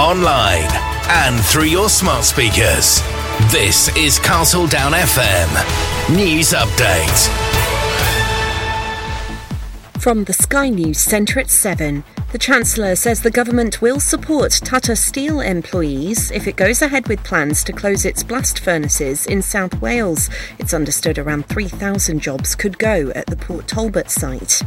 online, and through your smart speakers. This is Castle Down FM News Update. From the Sky News Centre at 7. The Chancellor says the government will support Tata Steel employees if it goes ahead with plans to close its blast furnaces in South Wales. It's understood around 3,000 jobs could go at the Port Talbot site.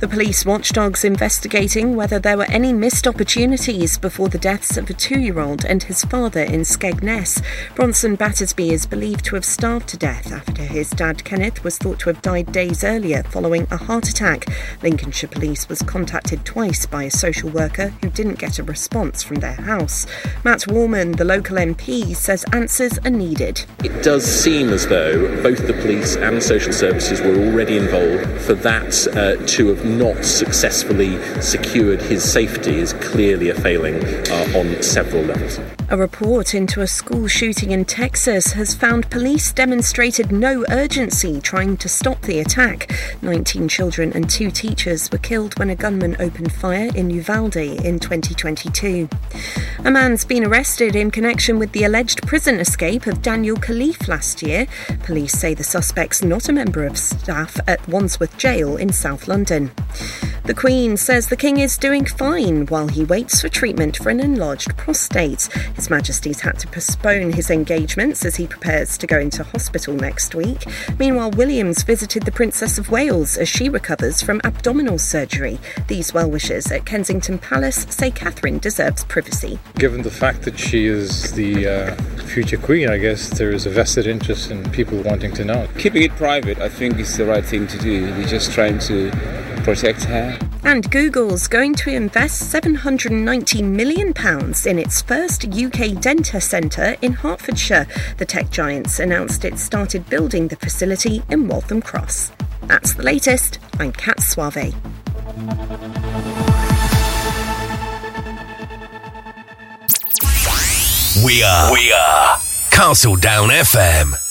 The police watchdog's investigating whether there were any missed opportunities before the deaths of a two year old and his father in Skegness. Bronson Battersby is believed to have starved to death after his dad Kenneth was thought to have died days earlier following a heart attack. Lincolnshire Police was contacted twice by a social worker who didn't get a response from their house. Matt Warman, the local MP, says answers are needed. It does seem as though both the police and social services were already involved. For that uh, to have not successfully secured his safety is clearly a failing uh, on several levels. A report into a school shooting in Texas has found police demonstrated no urgency trying to stop the attack. 19 children and two teachers were killed when a gunman opened fire in Uvalde in 2022. A man's been arrested in connection with the alleged prison escape of Daniel Khalife last year. Police say the suspect's not a member of staff at Wandsworth Jail in South London. The Queen says the King is doing fine while he waits for treatment for an enlarged prostate. His Majesty's had to postpone his engagements as he prepares to go into hospital next week. Meanwhile, Williams visited the Princess of Wales as she recovers from abdominal surgery. These well wishers at Kensington Palace say Catherine deserves privacy. Given the fact that she is the uh, future Queen, I guess there is a vested interest in people wanting to know. Keeping it private, I think, is the right thing to do. We're just trying to protect her. And Google's going to invest £790 million in its first UK data centre in Hertfordshire. The tech giants announced it started building the facility in Waltham Cross. That's the latest. I'm Kat Suave. We are. We are. Castle Down FM.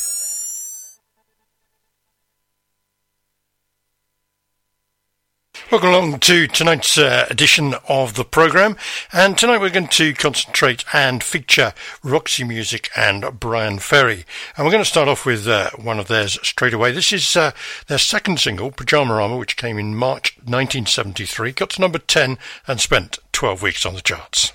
Welcome along to tonight's uh, edition of the programme. And tonight we're going to concentrate and feature Roxy Music and Bryan Ferry. And we're going to start off with uh, one of theirs straight away. This is uh, their second single, Pyjamarama, which came in March 1973, got to number 10 and spent 12 weeks on the charts.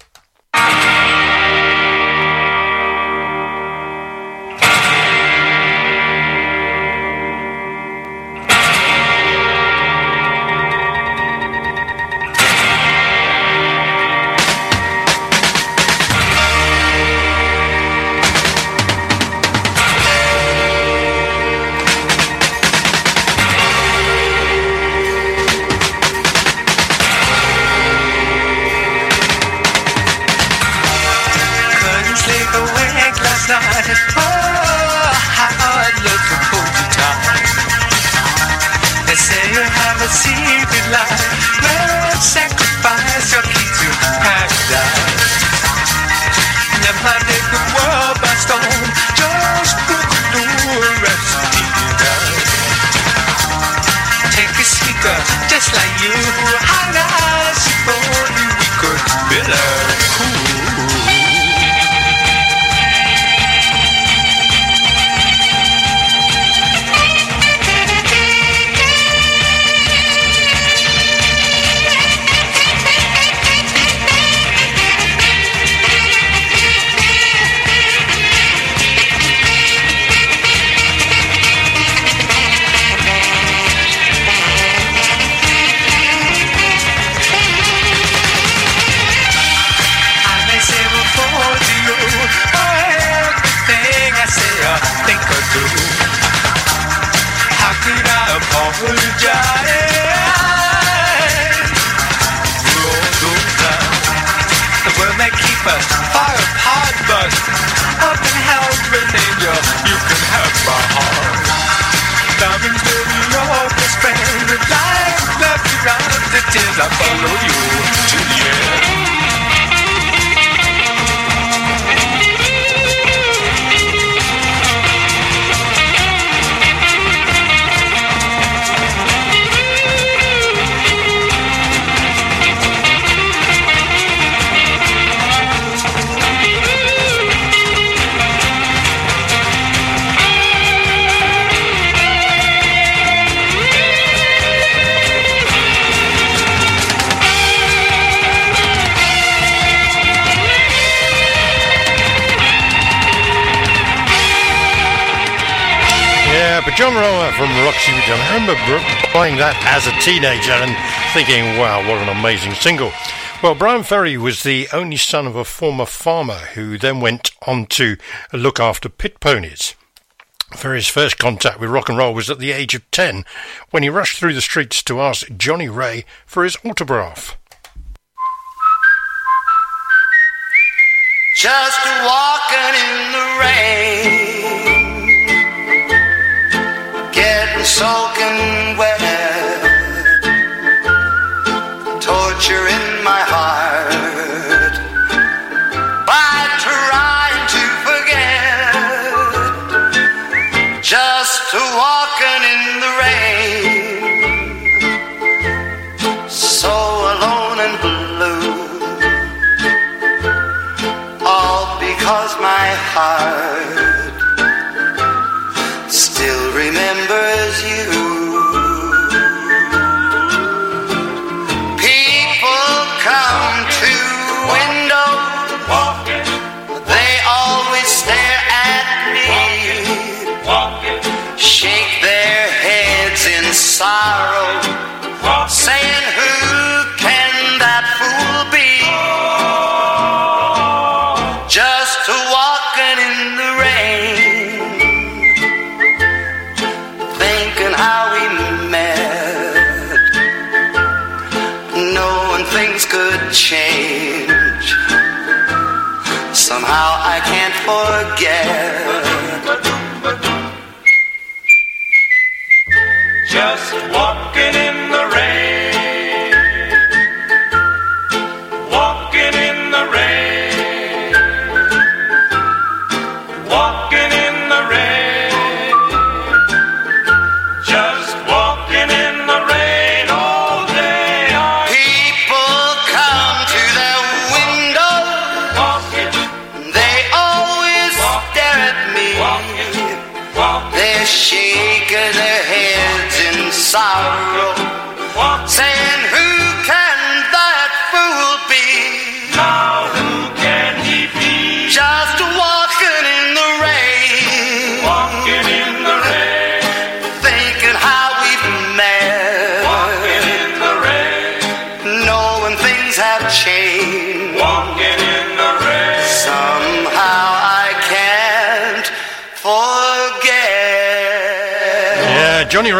Remember buying that as a teenager and thinking, wow, what an amazing single. Well, Bryan Ferry was the only son of a former farmer who then went on to look after pit ponies. Ferry's first contact with rock and roll was at the age of 10 when he rushed through the streets to ask Johnnie Ray for his autograph. Just walking in the rain soaking wet, torture in my heart you. Forget.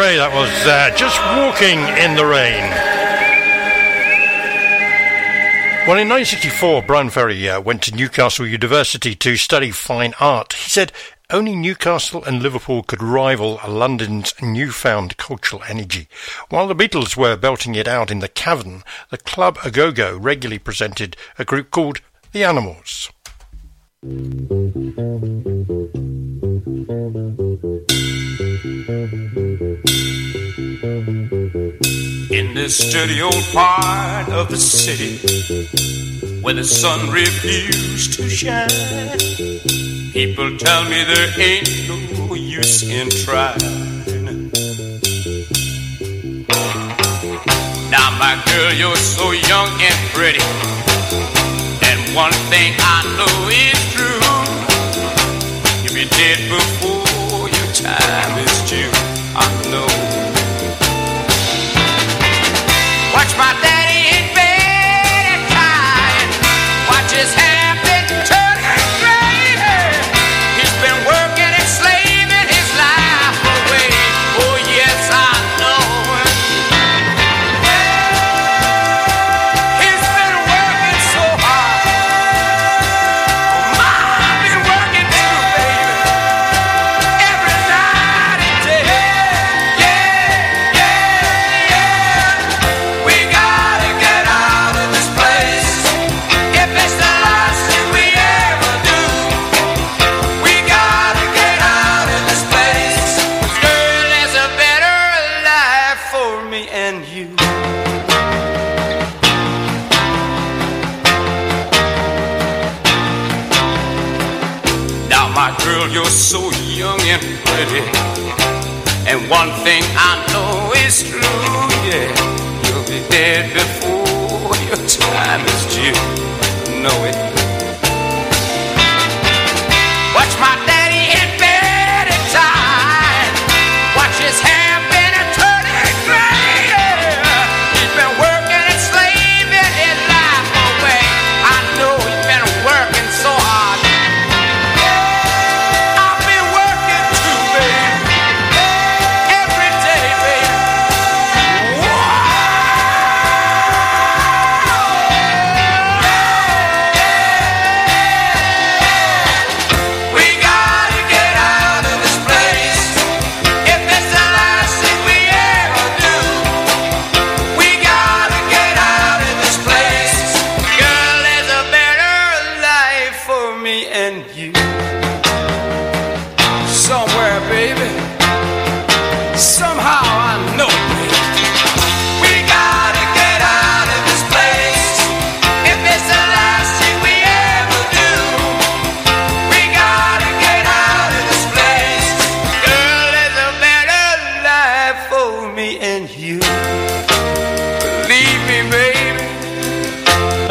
Ray, that was uh, just walking in the rain. Well, in 1964, Bryan Ferry uh, went to Newcastle University to study fine art. He said only Newcastle and Liverpool could rival London's newfound cultural energy. While the Beatles were belting it out in the cavern, the Club Agogo regularly presented a group called The Animals. In this dirty old part of the city where the sun refused to shine, people tell me there ain't no use in trying. Now, my girl, you're so young and pretty, and one thing I know is true: you'll be dead before your time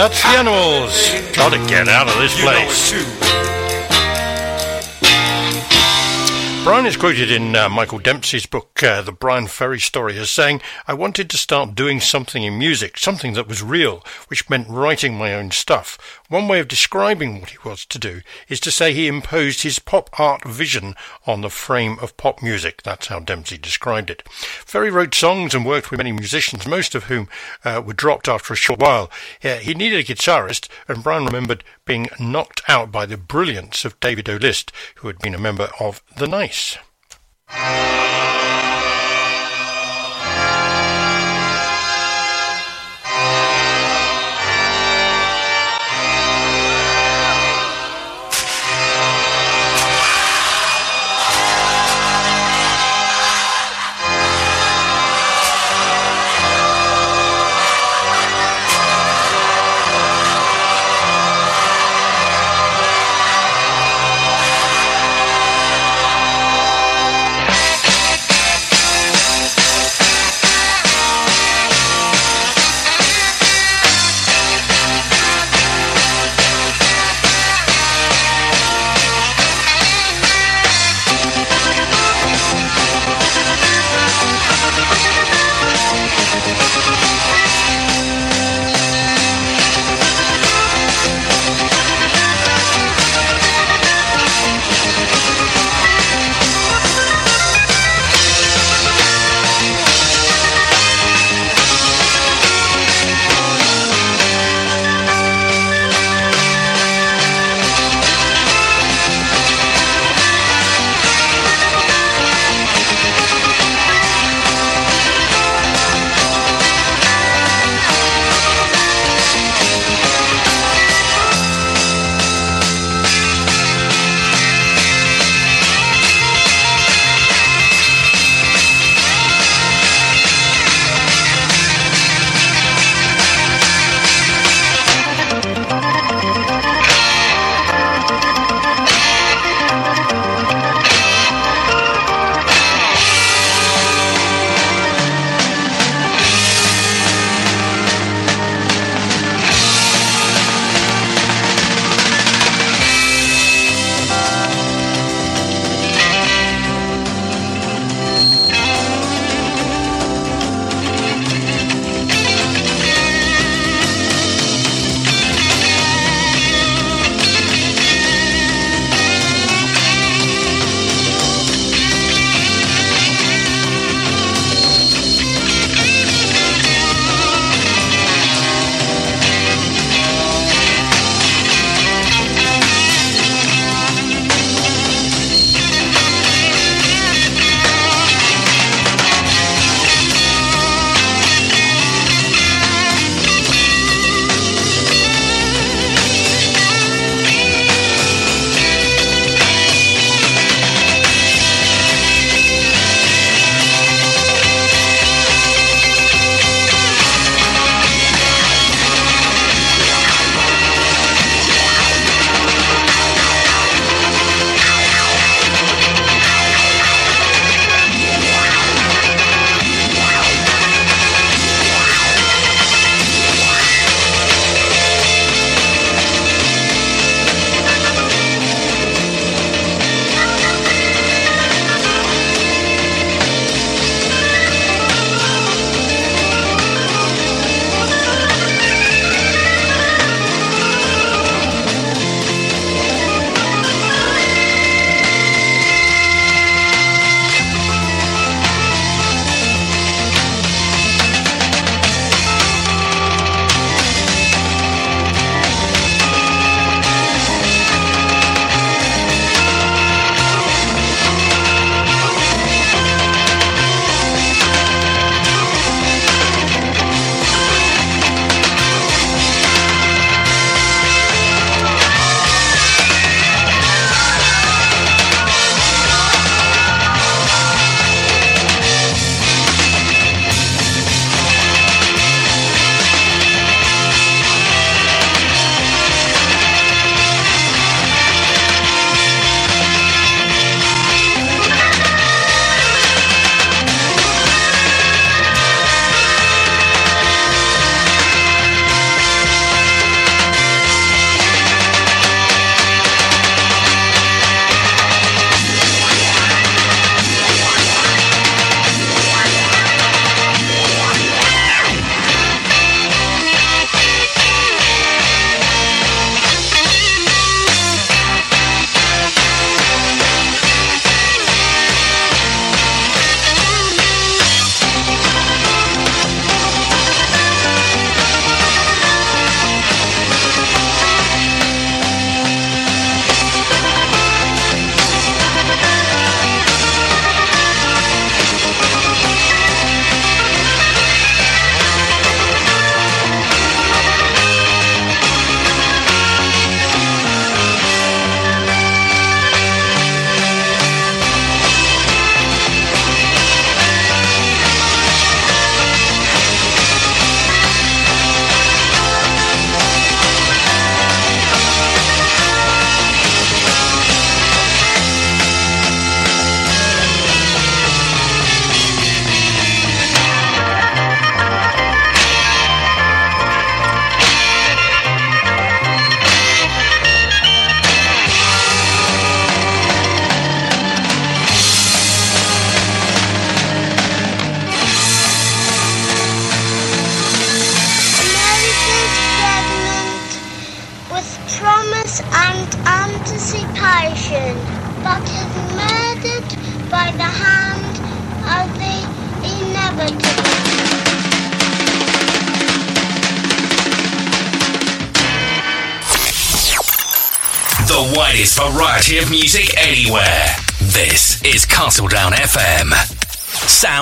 That's the animals. Gotta get out of this You know it place. Bryan is quoted in uh, Michael Dempsey's book, uh, The Bryan Ferry Story, as saying, I wanted to start doing something in music, something that was real, which meant writing my own stuff. One way of describing what he was to do is to say he imposed his pop art vision on the frame of pop music. That's how Dempsey described it. Ferry wrote songs and worked with many musicians, most of whom uh, were dropped after a short while. Uh, he needed a guitarist, and Bryan remembered being knocked out by the brilliance of David O'List, who had been a member of The Nice.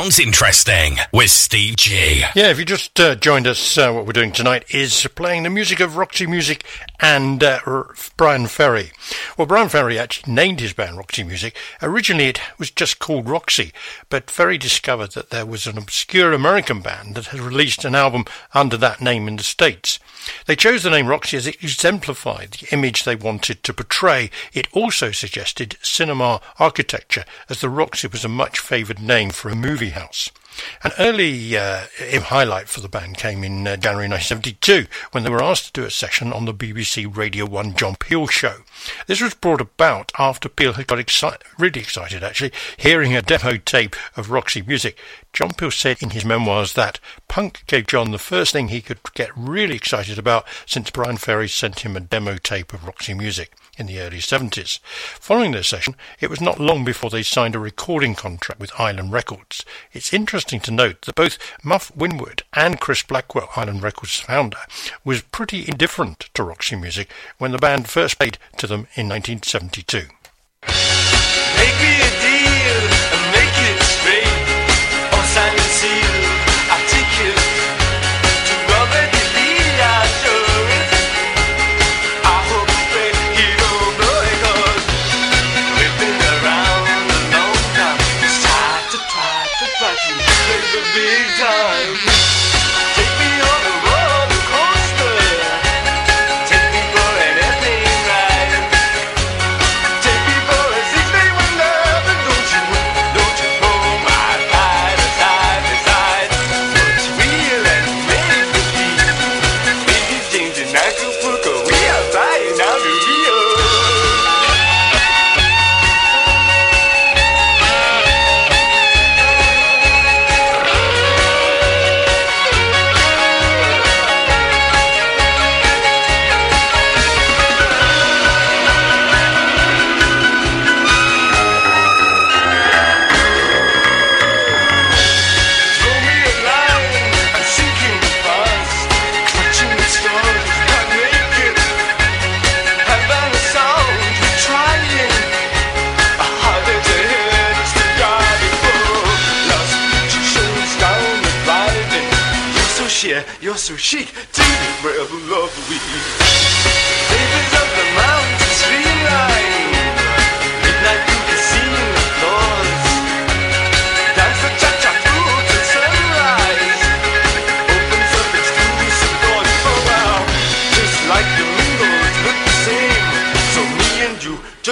Sounds interesting with Steve G. Yeah, if you just uh, joined us, uh, what we're doing tonight is playing the music of Roxy Music and uh, R- Bryan Ferry. Well, Bryan Ferry actually named his band Roxy Music. Originally, it was just called Roxy, but Ferry discovered that there was an obscure American band that had released an album under that name in the States. They chose the name Roxy as it exemplified the image they wanted to portray. It also suggested cinema architecture, as the Roxy was a much favoured name for a movie house. An early uh, highlight for the band came in uh, January 1972 when they were asked to do a session on the BBC Radio 1 John Peel show. This was brought about after Peel had got exci- really excited, actually, hearing a demo tape of Roxy music. John Peel said in his memoirs that punk gave John the first thing he could get really excited about since Bryan Ferry sent him a demo tape of Roxy music in the early 70s. Following their session, it was not long before they signed a recording contract with Island Records. It's interesting to note that both Muff Winwood and Chris Blackwell, Island Records founder, was pretty indifferent to Roxy music when the band first played to them in 1972.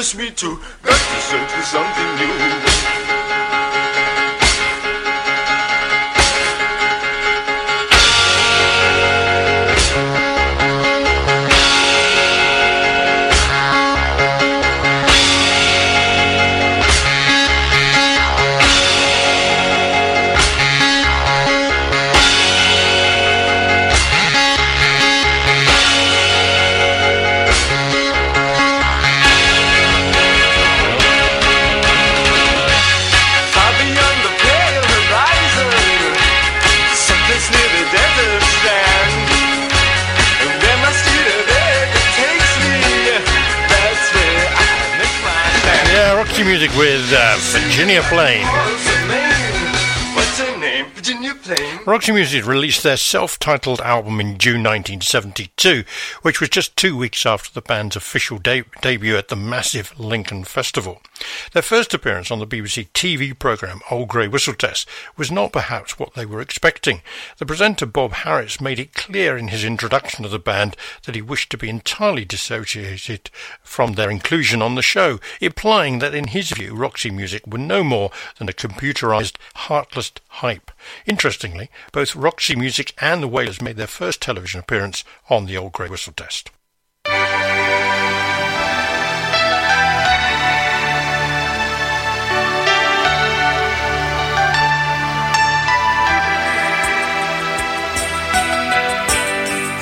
Just me to for something new. Virginia Plain. Roxy Music released their self-titled album in June 1972, which was just two weeks after the band's official de- debut at the massive Lincoln Festival. Their first appearance on the BBC TV programme Old Grey Whistle Test was not perhaps what they were expecting. The presenter Bob Harris made it clear in his introduction of the band that he wished to be entirely dissociated from their inclusion on the show, implying that in his view Roxy Music were no more than a computerised, heartless hype. Interestingly, both Roxy Music and the Wailers made their first television appearance on the Old Grey Whistle Test.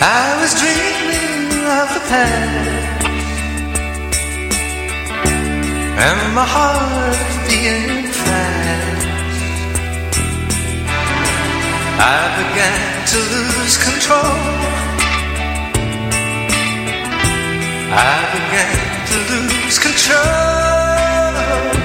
I was dreaming of the past and my heart being I began to lose control. I began to lose control.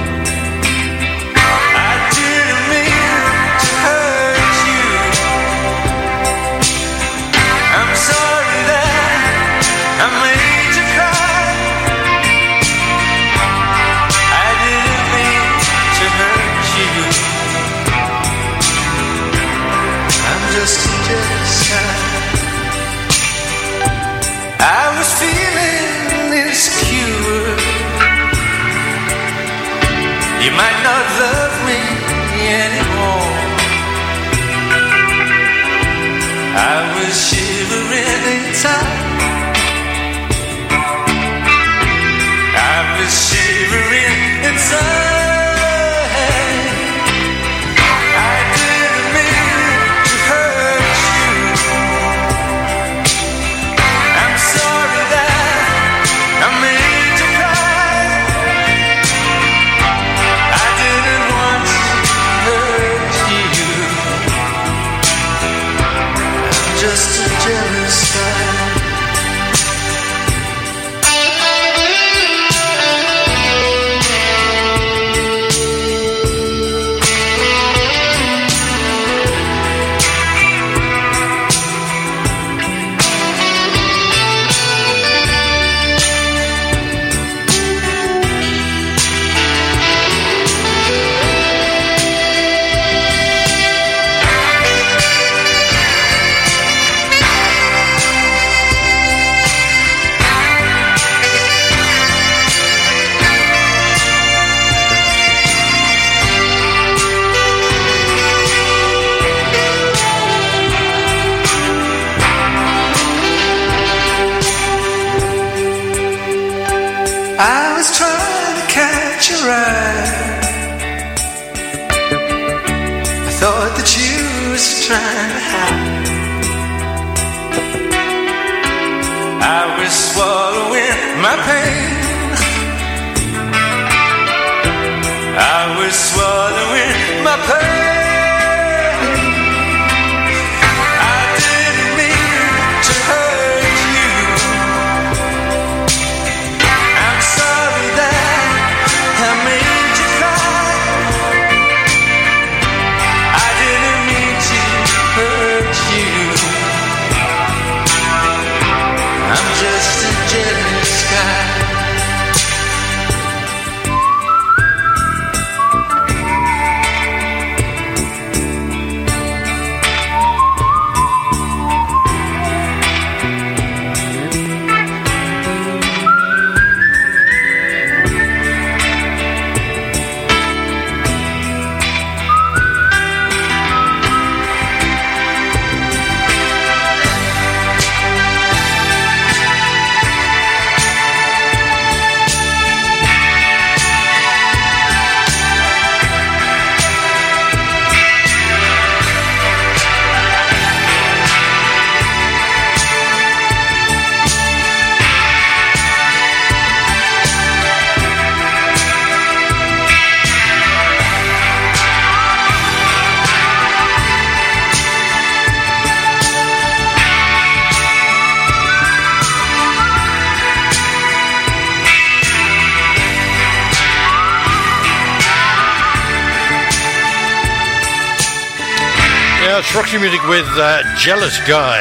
Roxy Music with uh, Jealous Guy.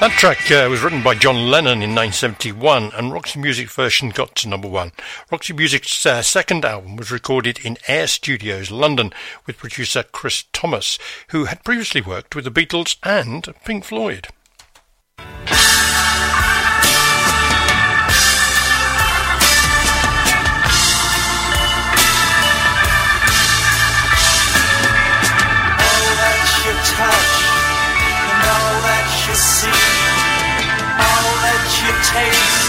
That track uh, was written by John Lennon in 1971 and Roxy Music version got to number one. Roxy Music's uh, second album was recorded in Air Studios, London, with producer Chris Thomas, who had previously worked with the Beatles and Pink Floyd. taste.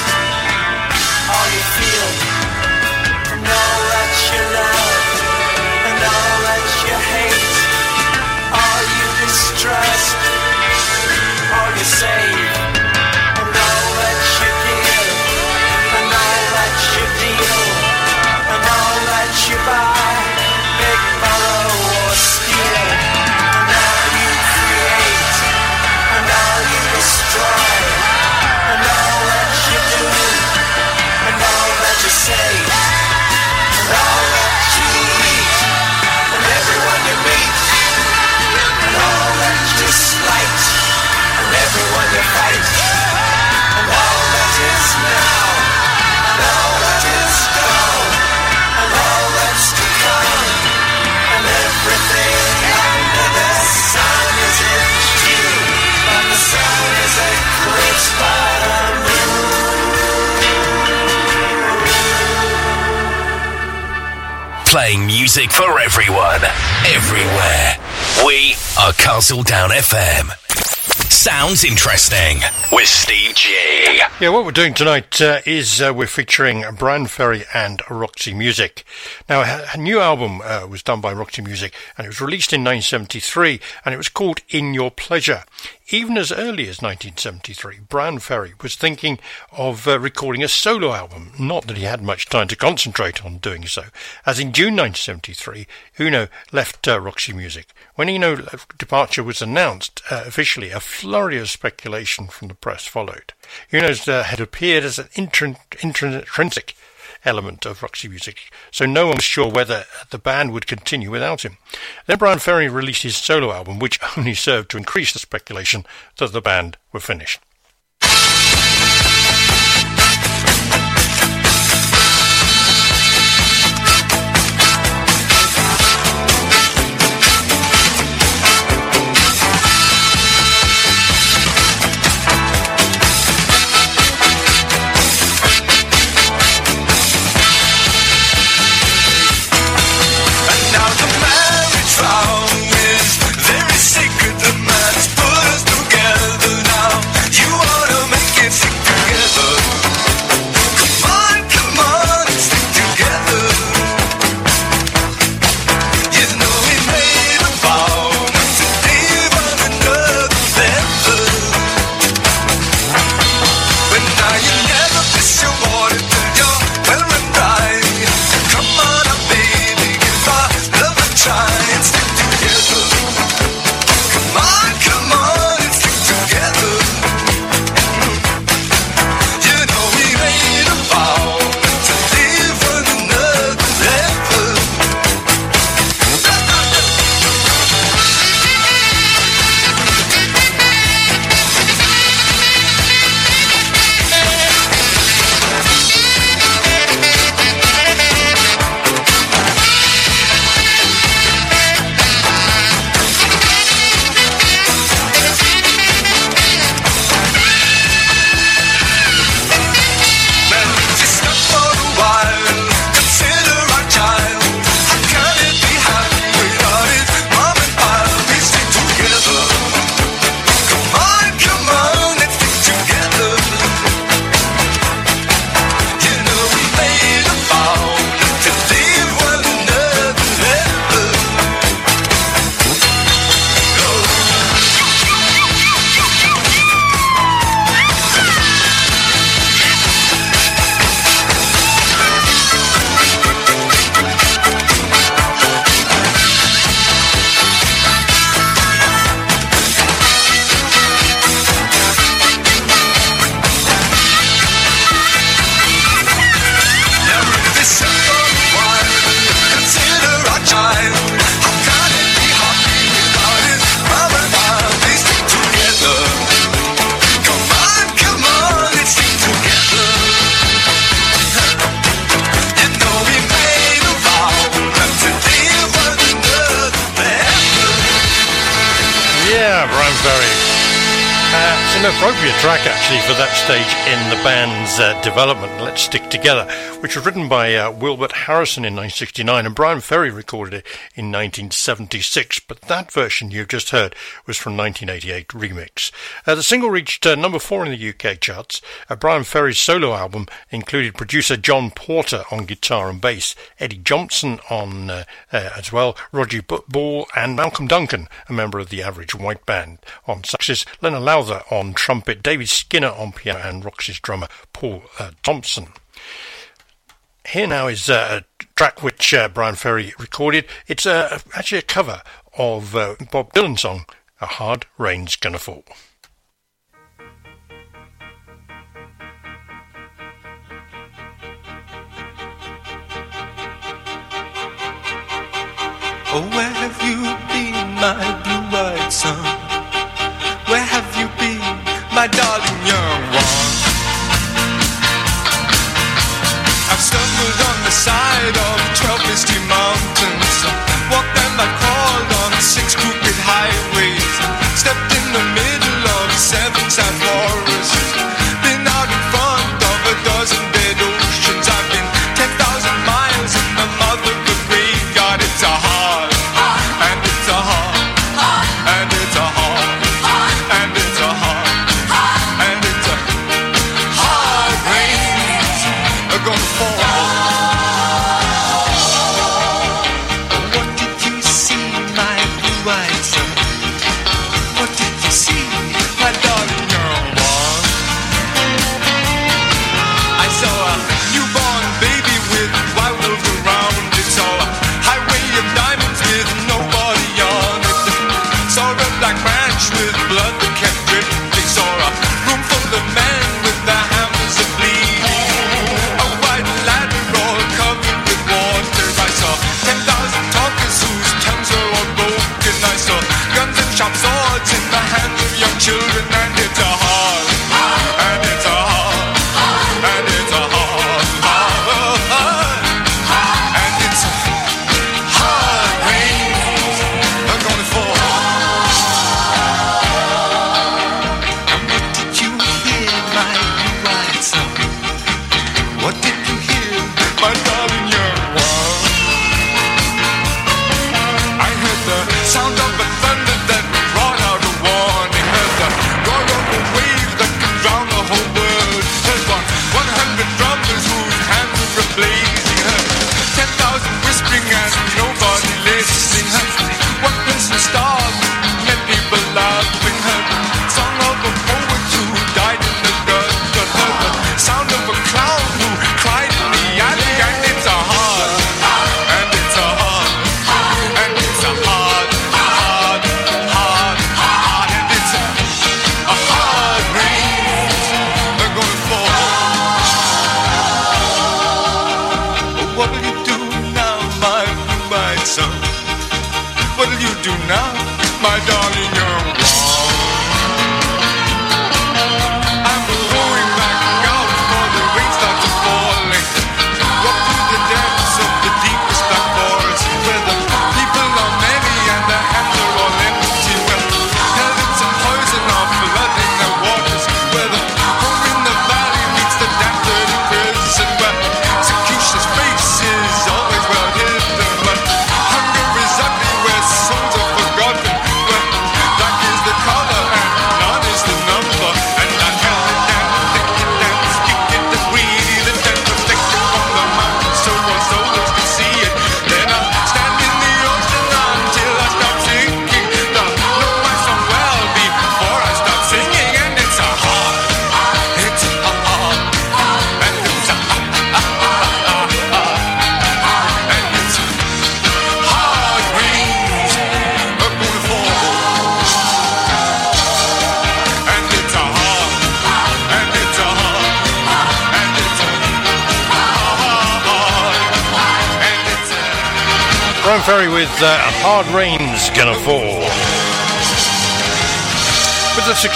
Playing music for everyone, everywhere. We are Castle Down FM. Sounds interesting with Steve G. Yeah, what we're doing tonight uh, is uh, we're featuring Bryan Ferry and Roxy Music. Now, a new album uh, was done by Roxy Music and it was released in 1973 and it was called In Your Pleasure. Even as early as 1973, Bryan Ferry was thinking of uh, recording a solo album, not that he had much time to concentrate on doing so. As in June 1973, Eno left uh, Roxy Music. When Eno's departure was announced uh, officially, a flurry of speculation from the press followed. Eno's uh, had appeared as an intrin- intrinsic element of Roxy Music, so no one was sure whether the band would continue without him. Then Bryan Ferry released his solo album, which only served to increase the speculation that the band were finished. Stick together, which was written by uh, Wilbert Harrison in 1969, and Bryan Ferry recorded it in 1976. But that version you've just heard was from 1988 remix. Uh, the single reached uh, number four in the UK charts. Uh, Bryan Ferry's solo album included producer John Porter on guitar and bass, Eddie Jobson on uh, uh, as well, Roger Ball, and Malcolm Duncan, a member of the Average White Band, on saxes, Leonard Lowther on trumpet, David Skinner on piano, and Roxy's drummer Paul Thompson. Here now is uh, a track which uh, Bryan Ferry recorded. It's uh, actually a cover of uh, Bob Dylan's song, A Hard Rain's Gonna Fall. Oh, where have you been, my blue-eyed son? Where have you been, my darling young one? Side of twelve misty mountains, walked and I crawled on six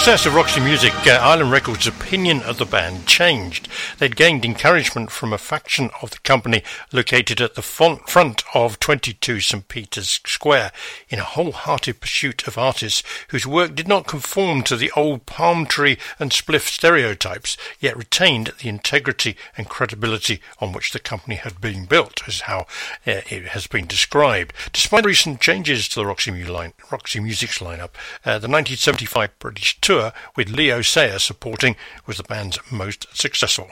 success of Roxy Music, uh, Island Records' opinion of the band changed. They'd gained encouragement from a faction of the company located at the front of 22 St. Peter's Square in a wholehearted pursuit of artists whose work did not conform to the old palm tree and spliff stereotypes, yet retained the integrity and credibility on which the company had been built, is how uh, it has been described. Despite recent changes to the Roxy, line, Roxy Music's lineup, uh, the 1975 British tour with Leo Sayer supporting was the band's most successful.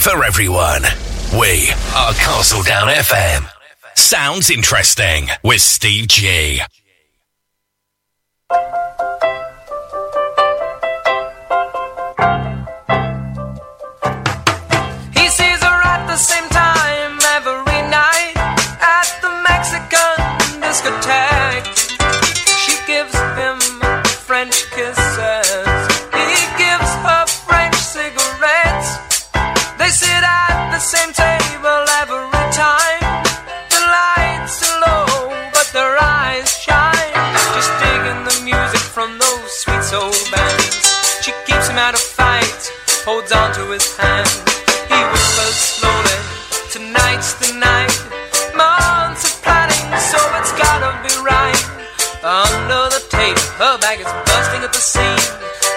for everyone. We are Castledown FM. Sounds interesting with Steve G. holds on to his hand. He whispers slowly, Tonight's the night. Months of planning, so it's gotta be right. Under the tape, her bag is bursting at the seam.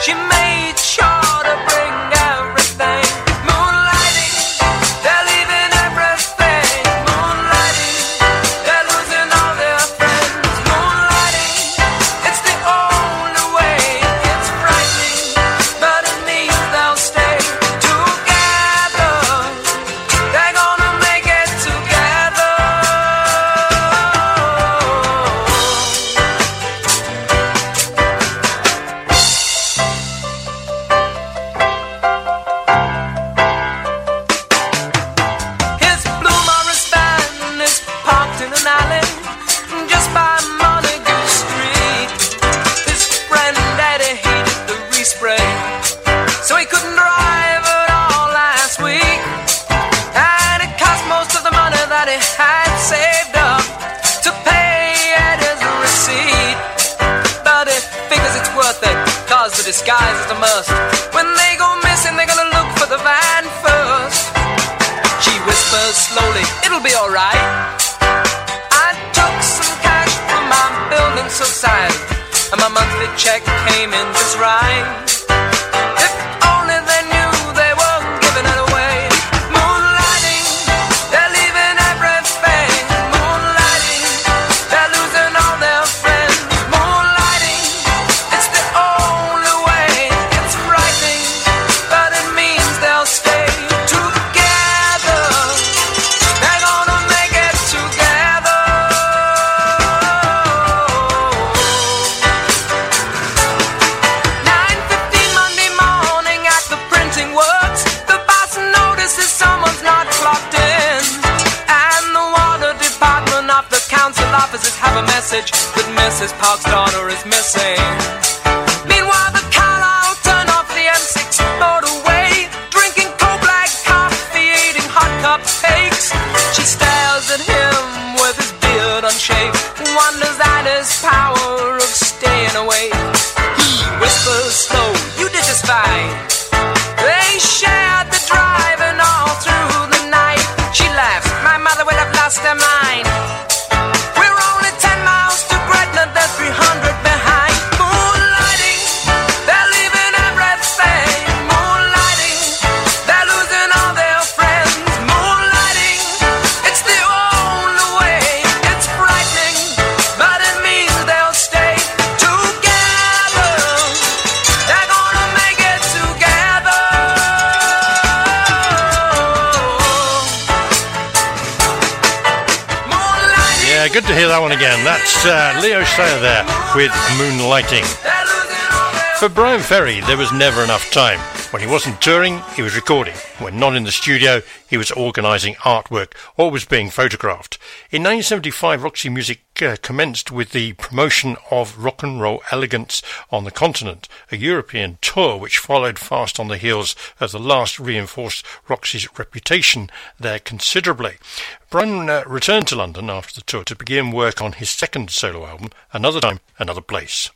She made must. When they go missing, they're gonna look for the van first. She whispers slowly, it'll be alright. I took some cash from my building society, and my monthly check came in just right. Again. That's uh, Leo Sayer there with Moonlighting. For Bryan Ferry, there was never enough time. When he wasn't touring, he was recording. When not in the studio, he was organising artwork or was being photographed. In 1975, Roxy Music uh, commenced with the promotion of rock and roll elegance on the continent, a European tour which followed fast on the heels of the last reinforced Roxy's reputation there considerably. Bryan uh, returned to London after the tour to begin work on his second solo album, Another Time, Another Place.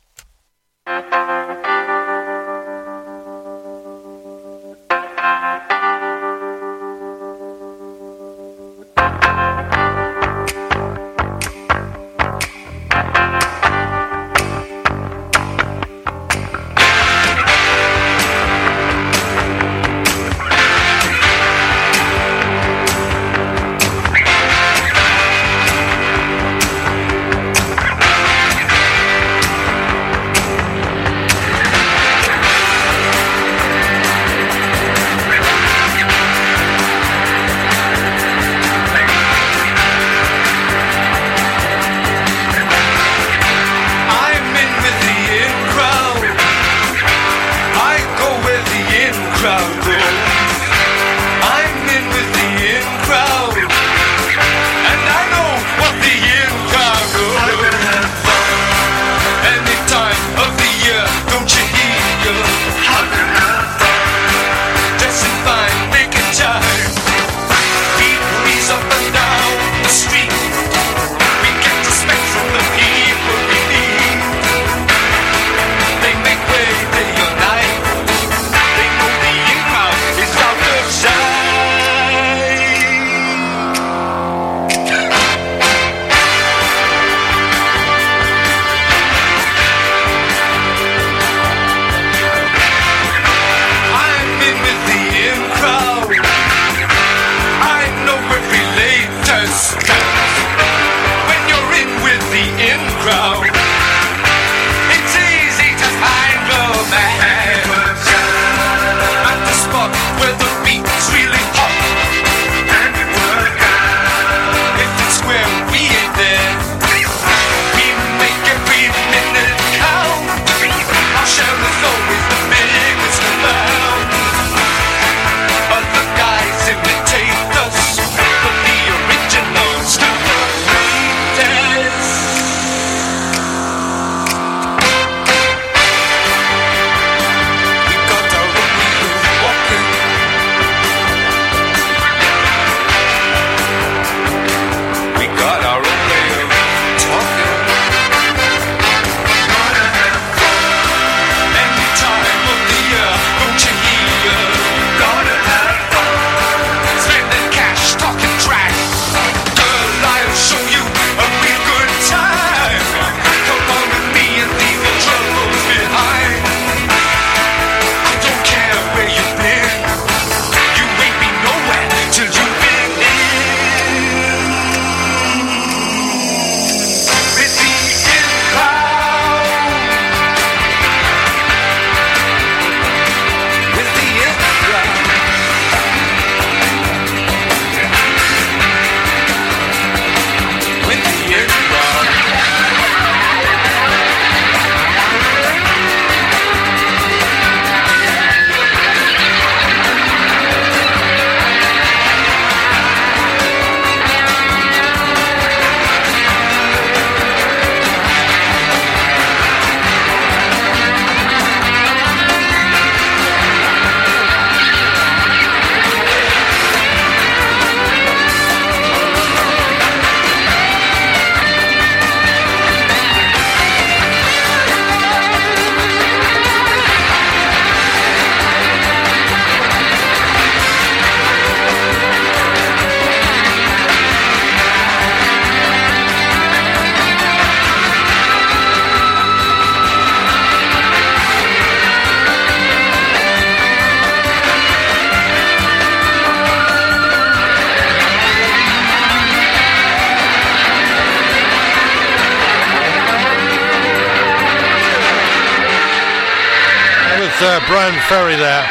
Ferry there.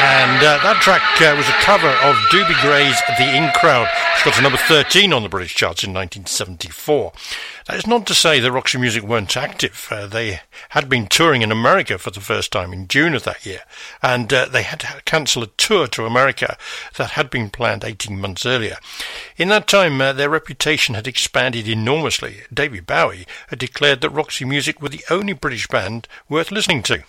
And uh, that track uh, was a cover of Dobie Gray's The In Crowd. It's got to number 13 on the British charts in 1974. That is not to say that Roxy Music weren't active. Uh, they had been touring in America for the first time in June of that year, and uh, they had to cancel a tour to America that had been planned 18 months earlier. In that time, uh, their reputation had expanded enormously. David Bowie had declared that Roxy Music were the only British band worth listening to.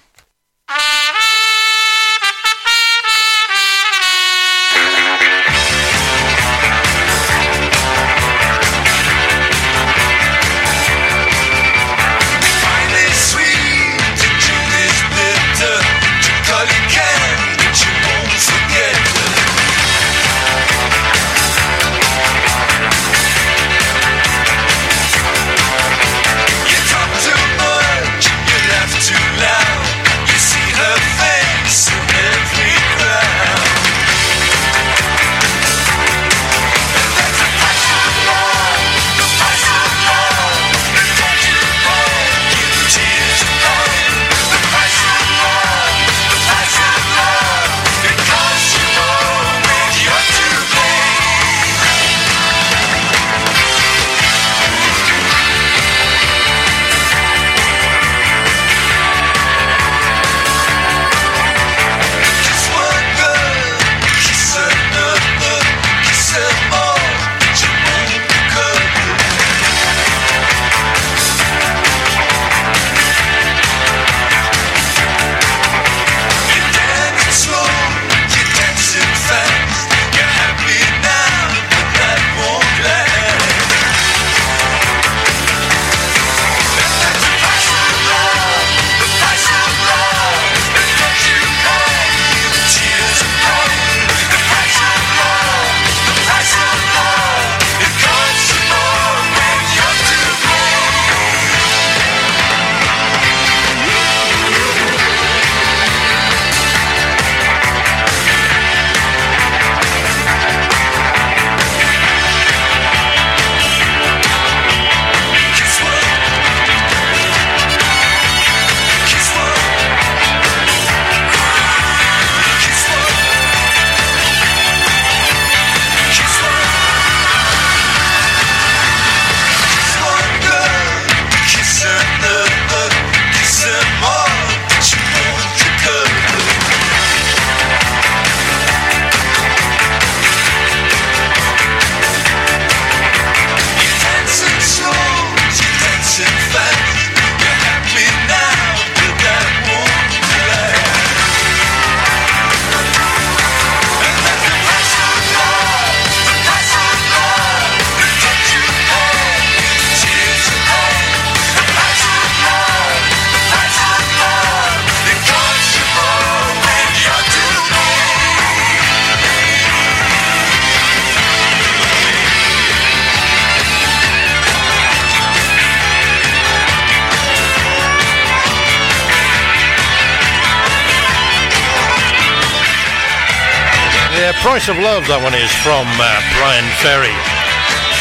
Of Love, that one is from uh, Bryan Ferry.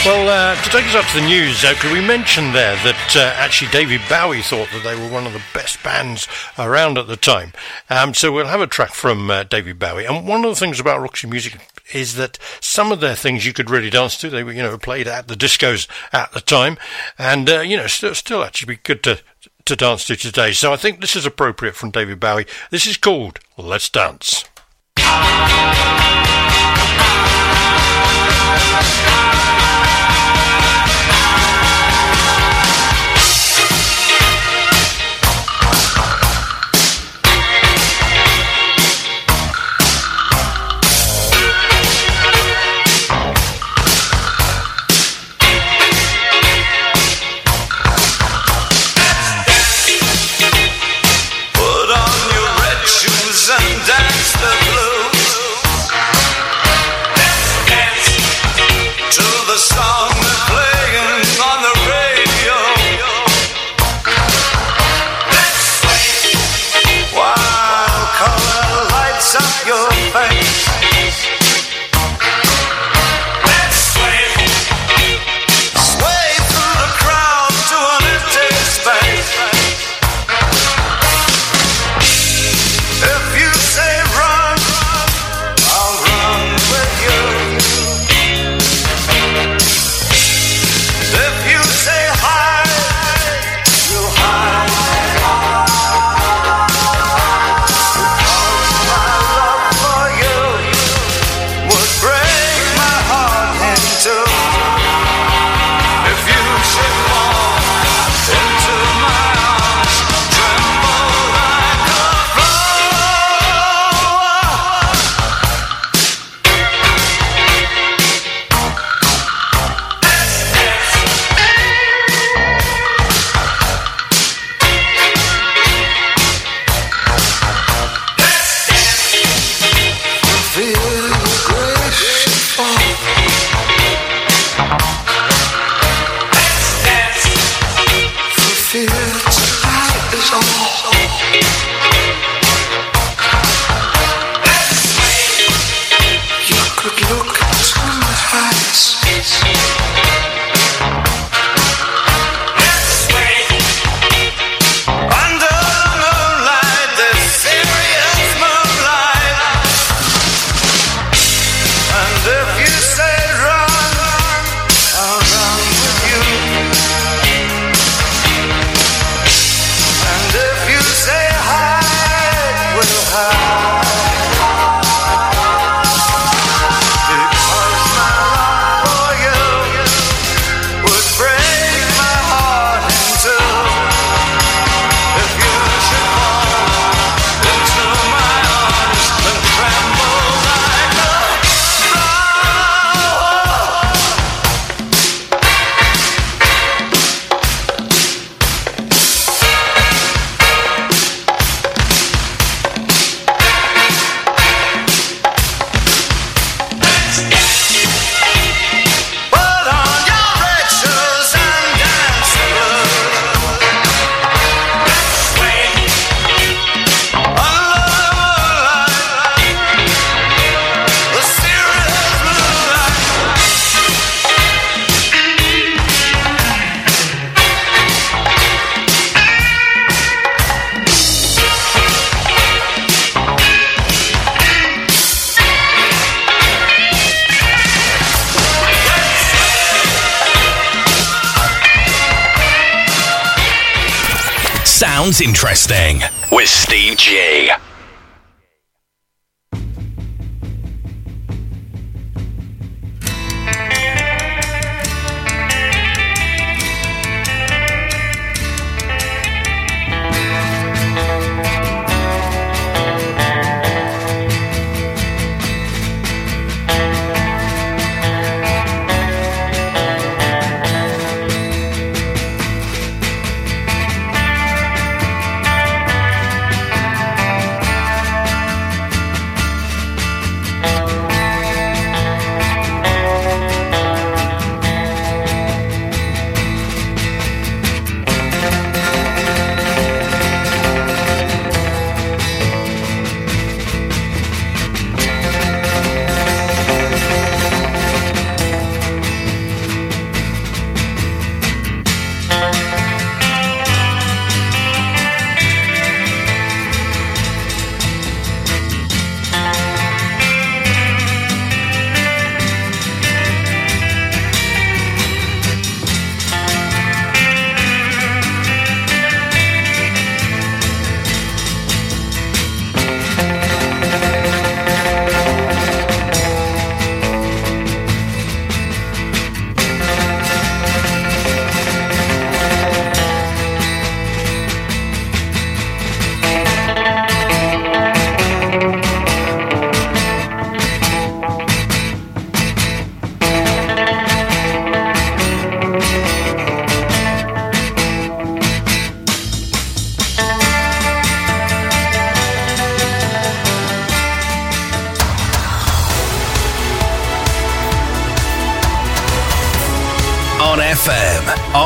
Well, uh, to take us up to the news, uh, could we mention there that uh, actually David Bowie thought that they were one of the best bands around at the time. Um, so we'll have a track from uh, David Bowie. And one of the things about Roxy Music is that some of their things you could really dance to. They were, you know, played at the discos at the time, and uh, you know, still, still actually be good to to dance to today. So I think this is appropriate from David Bowie. This is called "Let's Dance." Let's go! Interesting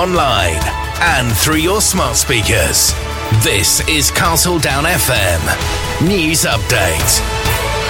online, and through your smart speakers. This is Castledown FM. News Update.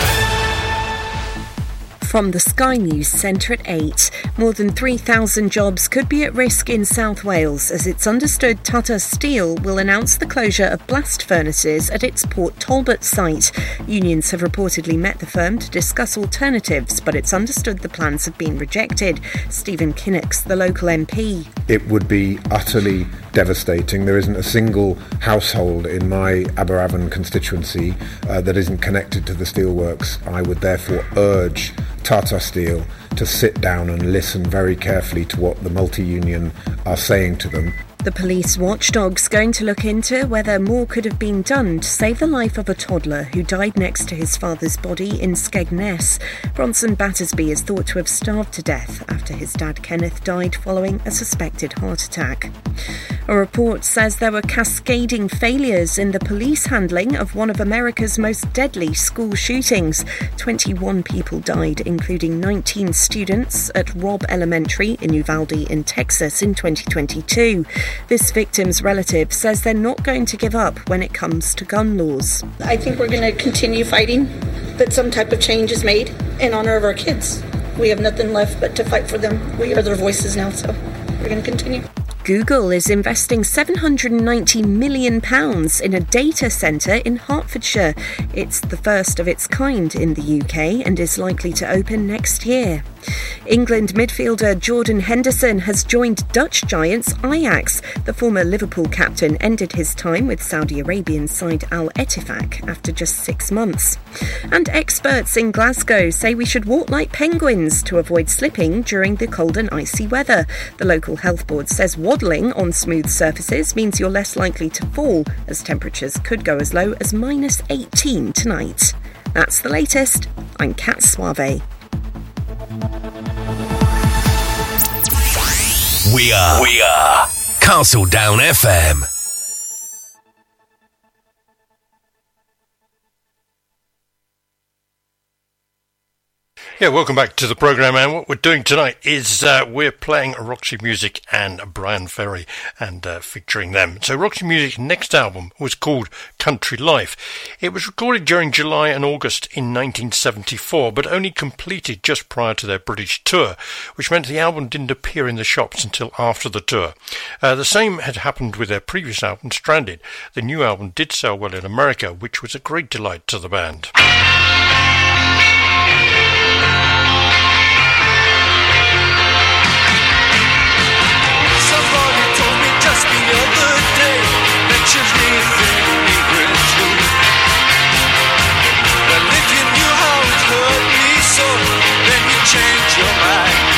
From the Sky News Centre at 8, more than 3,000 jobs could be at risk in South Wales as it's understood Tata Steel will announce the closure of blast furnaces at its Port Talbot site. Unions have reportedly met the firm to discuss alternatives, but it's understood the plans have been rejected. Stephen Kinnocks, the local MP. It would be utterly devastating. There isn't a single household in my Aberavon constituency uh, that isn't connected to the steelworks. I would therefore urge Tata Steel to sit down and listen very carefully to what the multi union are saying to them. The police watchdog's going to look into whether more could have been done to save the life of a toddler who died next to his father's body in Skegness. Bronson Battersby is thought to have starved to death after his dad Kenneth died following a suspected heart attack. A report says there were cascading failures in the police handling of one of America's most deadly school shootings. 21 people died, including 19 students at Robb Elementary in Uvalde in Texas in 2022. This victim's relative says they're not going to give up when it comes to gun laws. I think we're going to continue fighting that some type of change is made in honor of our kids. We have nothing left but to fight for them. We are their voices now, so we're going to continue. Google is investing £790 million in a data centre in Hertfordshire. It's the first of its kind in the UK and is likely to open next year. England midfielder Jordan Henderson has joined Dutch giants Ajax. The former Liverpool captain ended his time with Saudi Arabian side Al Ettifaq after just six months. And experts in Glasgow say we should walk like penguins to avoid slipping during the cold and icy weather. The local health board says waddling on smooth surfaces means you're less likely to fall, as temperatures could go as low as minus 18 tonight. That's the latest. I'm Kat Suave. We are. We are. Castledown FM. Yeah, welcome back to the program. And what we're doing tonight is uh, we're playing Roxy Music and Bryan Ferry and uh, featuring them. So, Roxy Music's next album was called Country Life. It was recorded during July and August in 1974, but only completed just prior to their British tour, which meant the album didn't appear in the shops until after the tour. Uh, the same had happened with their previous album, Stranded. The new album did sell well in America, which was a great delight to the band. change your mind.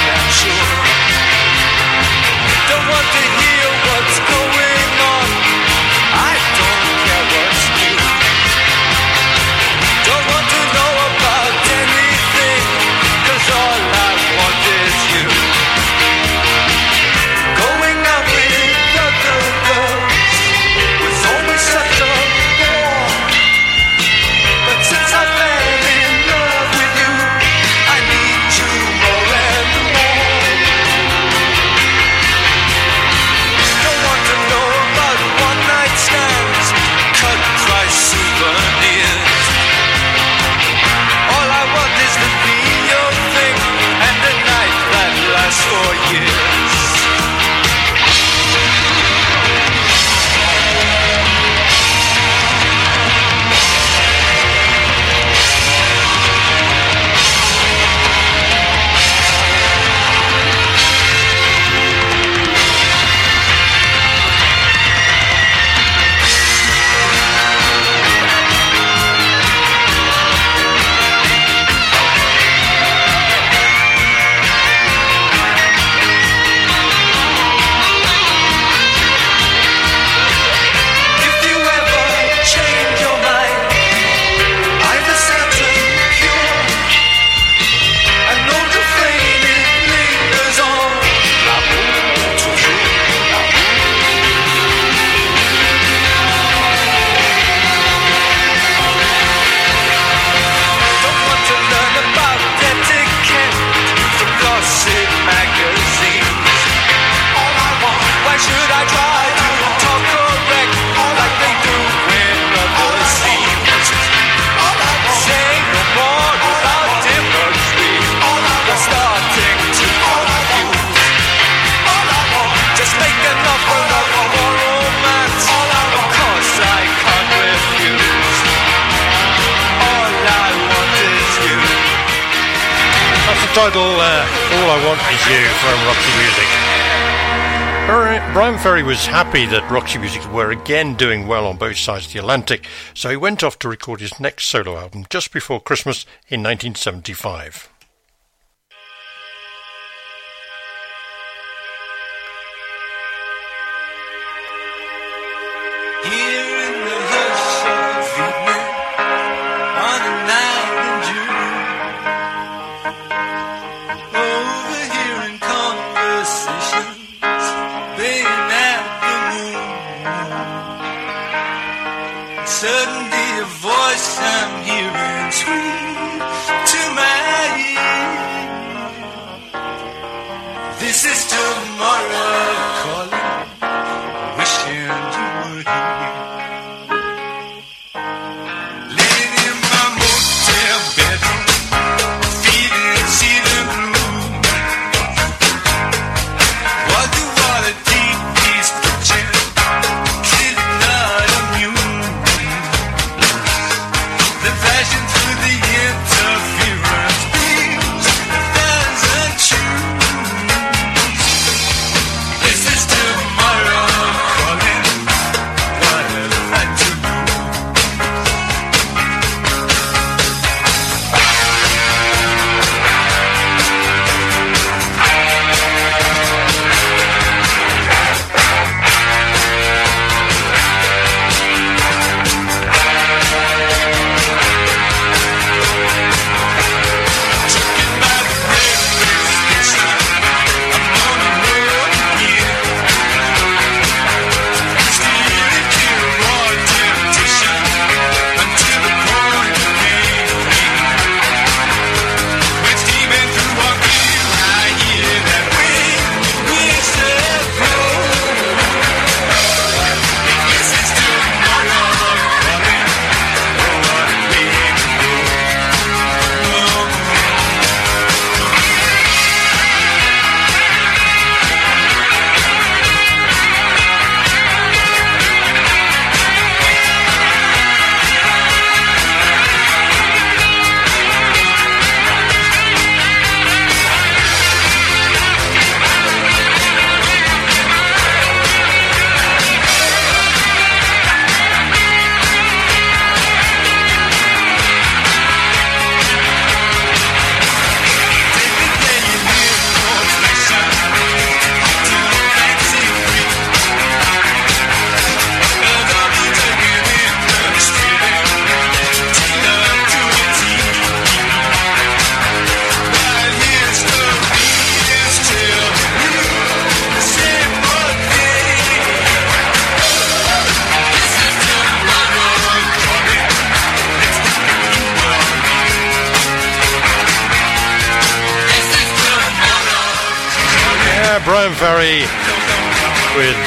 Was happy that Roxy Music were again doing well on both sides of the Atlantic, so he went off to record his next solo album just before Christmas in 1975.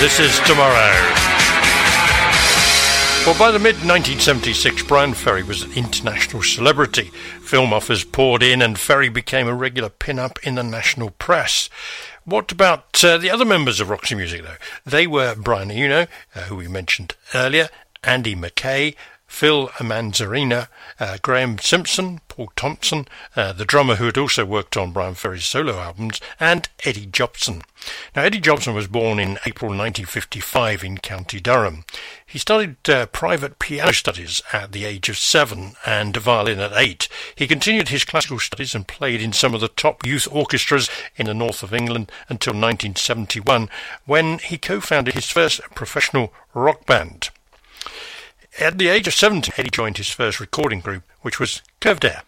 This Is Tomorrow. Well, by the mid 1976, Bryan Ferry was an international celebrity. Film offers poured in, and Ferry became a regular pin up in the national press. What about uh, the other members of Roxy Music, though? They were Brian Eno, uh, who we mentioned earlier, Andy Mackay, Phil Manzanera, uh, Graham Simpson, Paul Thompson, uh, the drummer who had also worked on Bryan Ferry's solo albums, and Eddie Jobson. Now, Eddie Jobson was born in April 1955 in County Durham. He started uh, private piano studies at the age of seven and violin at eight. He continued his classical studies and played in some of the top youth orchestras in the north of England until 1971, when he co-founded his first professional rock band. At the age of 17, Eddie joined his first recording group, which was Curved Air.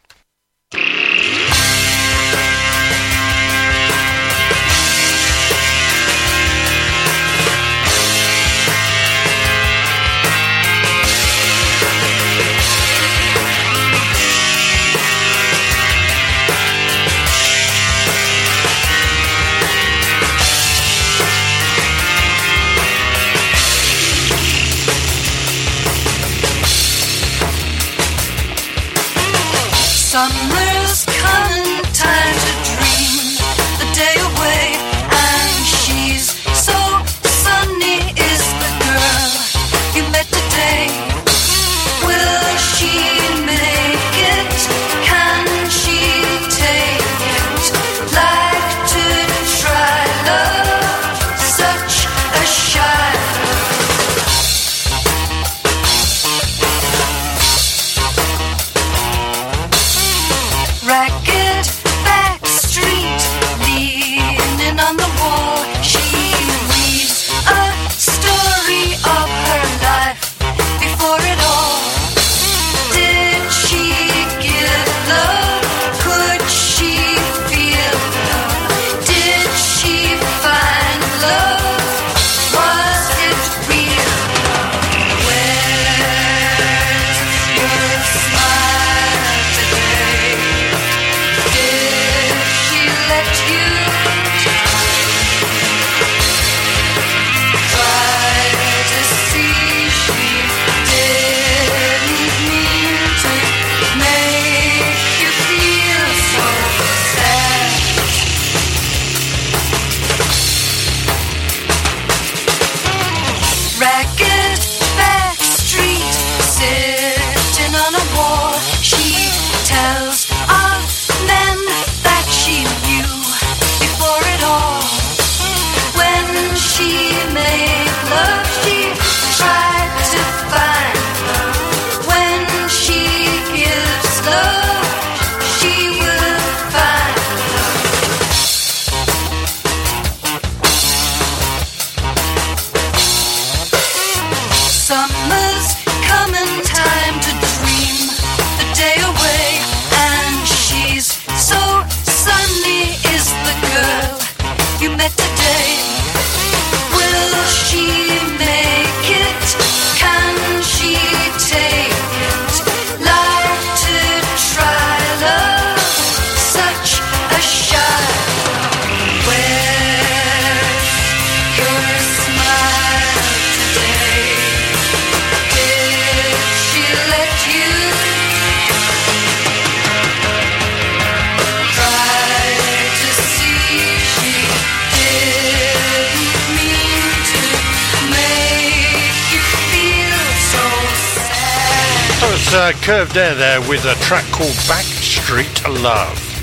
With a track called Backstreet Love.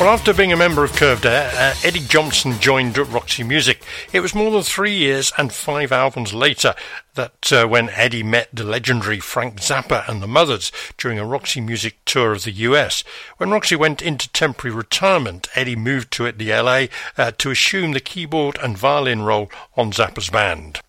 Well, after being a member of Curved Air, uh, Eddie Jobson joined Roxy Music. It was more than three years and five albums later that uh, when Eddie met the legendary Frank Zappa and the Mothers during a Roxy Music tour of the US. When Roxy went into temporary retirement, Eddie moved to it, the LA uh, to assume the keyboard and violin role on Zappa's band.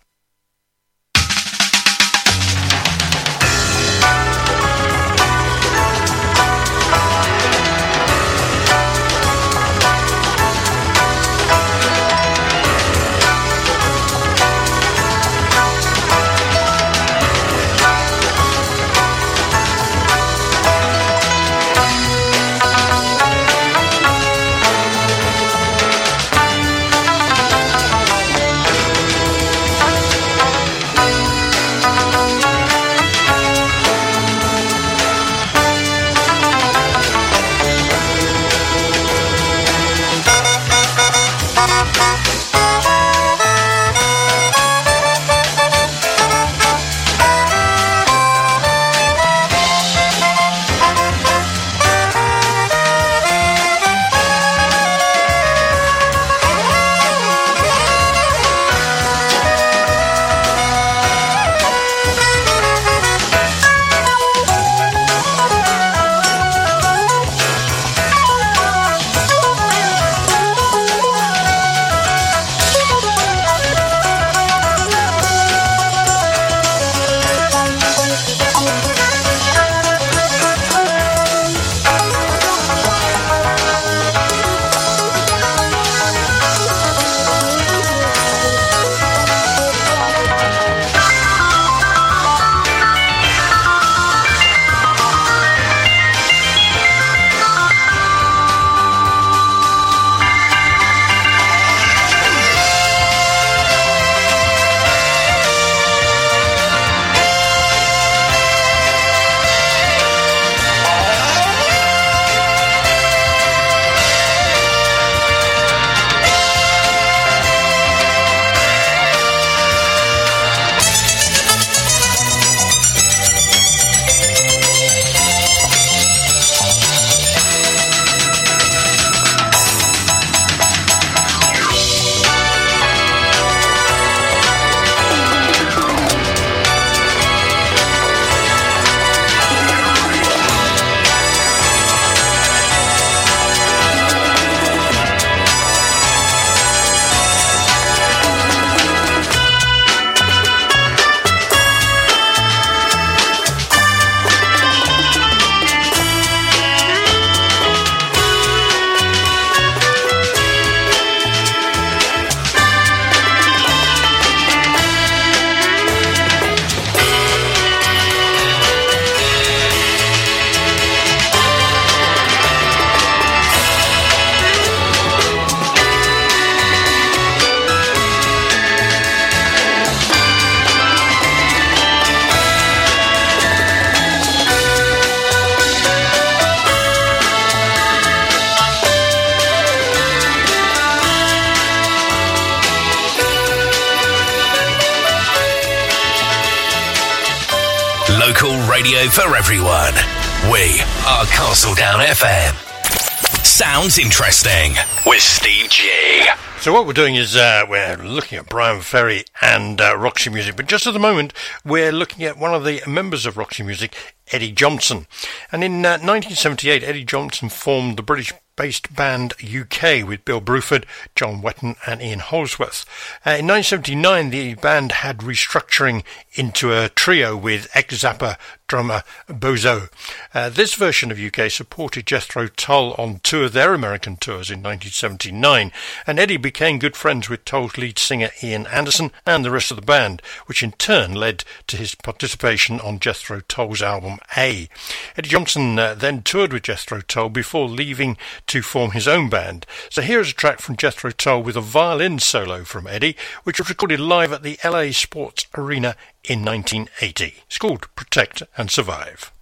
Sounds interesting with Steve G. So what we're doing is uh, we're looking at Bryan Ferry and uh, Roxy Music, but just at the moment we're looking at one of the members of Roxy Music, Eddie Jobson. And in uh, 1978, Eddie Jobson formed the British based band UK with Bill Bruford, John Wetton, and Ian Holdsworth. Uh, in 1979, the band had restructuring into a trio with ex Zappa drummer Bozzio. Uh, this version of UK supported Jethro Tull on two of their American tours in 1979, and Eddie became good friends with Tull's lead singer Ian Anderson and the rest of the band, which in turn led to his participation on Jethro Tull's album A. Eddie Jobson uh, then toured with Jethro Tull before leaving to form his own band. So here is a track from Jethro Tull with a violin solo from Eddie, which was recorded live at the LA Sports Arena in 1980. It's called Protect and Survive.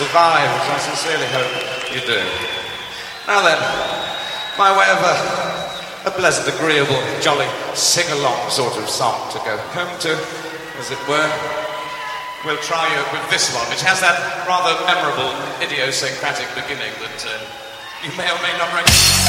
survive, which I sincerely hope you do. Now then, by way of a, a pleasant, agreeable, jolly, sing-along sort of song to go home to, as it were, we'll try you with this one, which has that rather memorable, idiosyncratic beginning that uh, you may or may not recognize.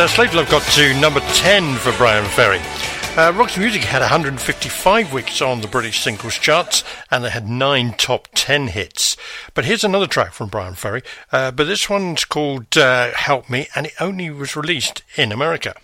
uh, Slave Love got to number 10 for Bryan Ferry. Uh, Rock's Music had 155 weeks on the British singles charts and they had nine top 10 hits. But here's another track from Bryan Ferry, uh, but this one's called uh, Help Me and it only was released in America.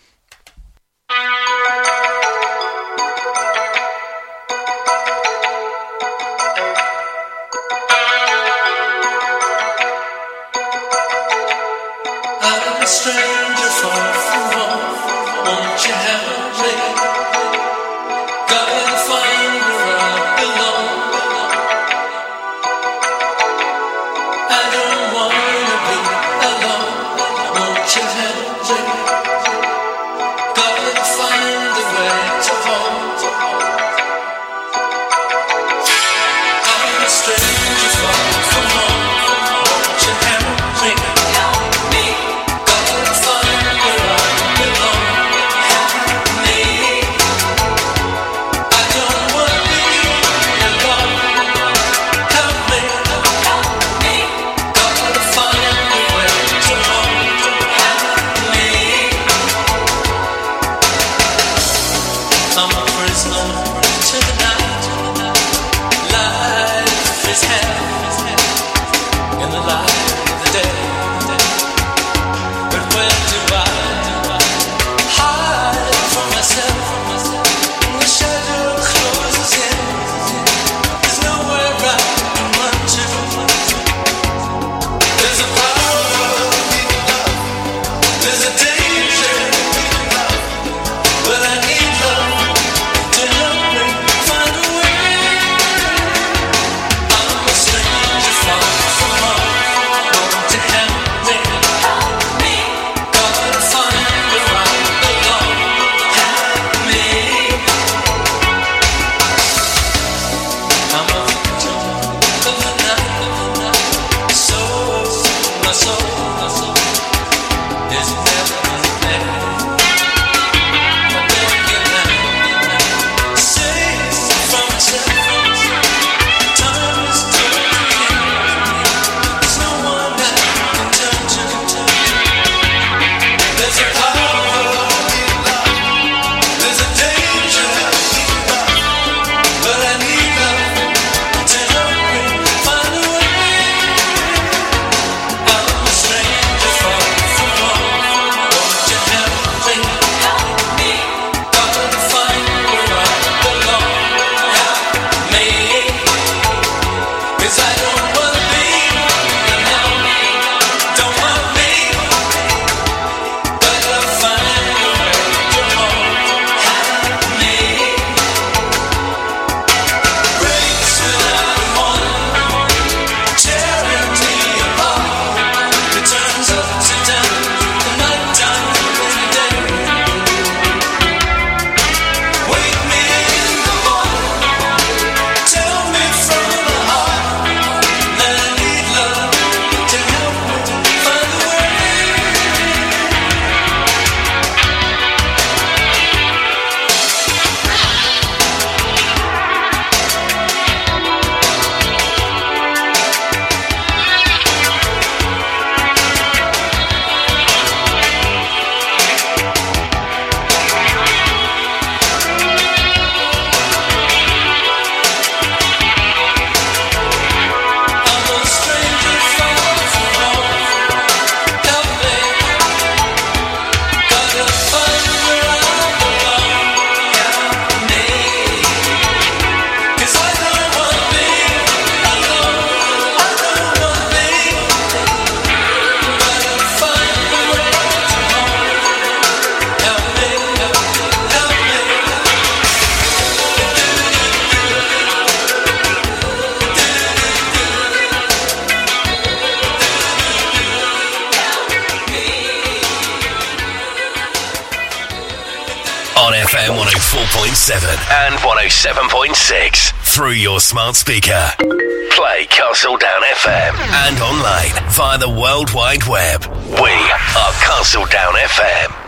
your smart speaker. Play Castledown FM and online via the World Wide Web. We are Castledown FM.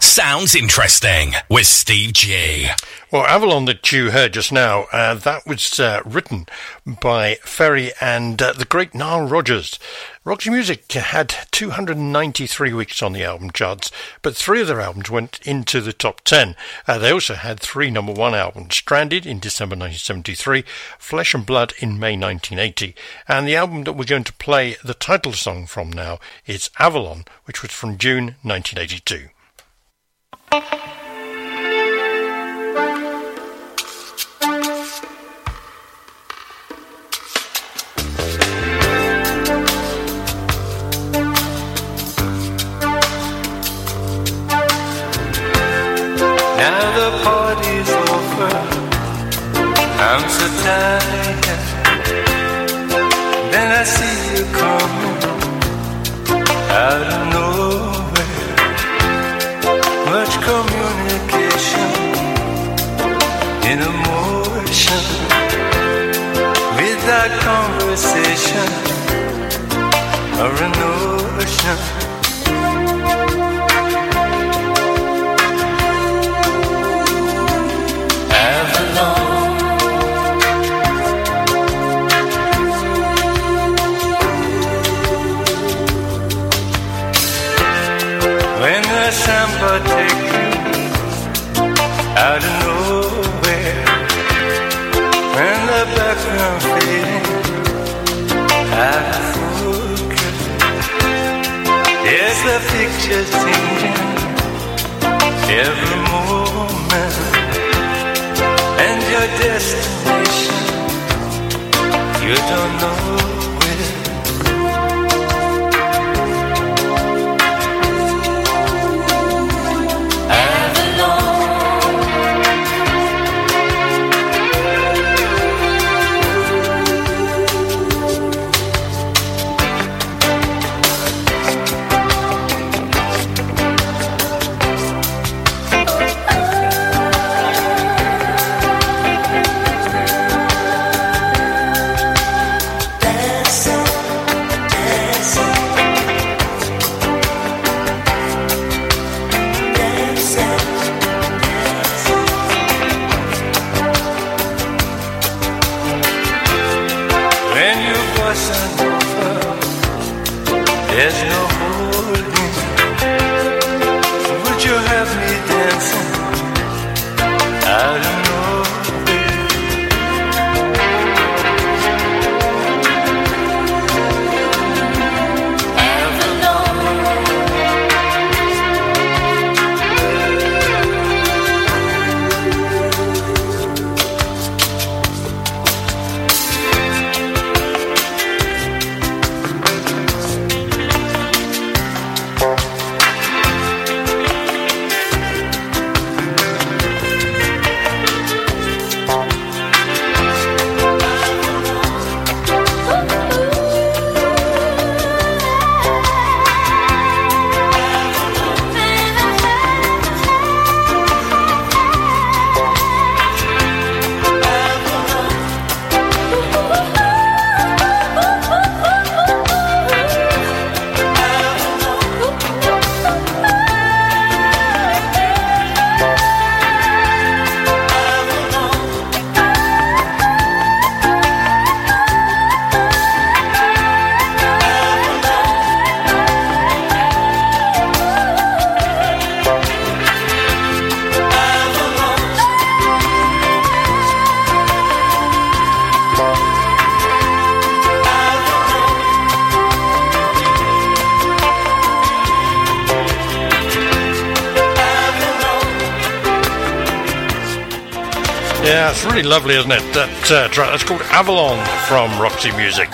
Sounds interesting with Steve G. Well, Avalon that you heard just now, uh, that was uh, written by Ferry and uh, the great Nile Rodgers. Roxy Music had 293 weeks on the album charts but three of their albums went into the top 10. Uh, they also had three number one albums Stranded in December 1973, Flesh and Blood in May 1980, and the album that we're going to play the title song from now is Avalon, which was from June 1982. Or a notion. Every moment, and your destination. You don't Really lovely, isn't it? That uh, track. That's called Avalon from Roxy Music.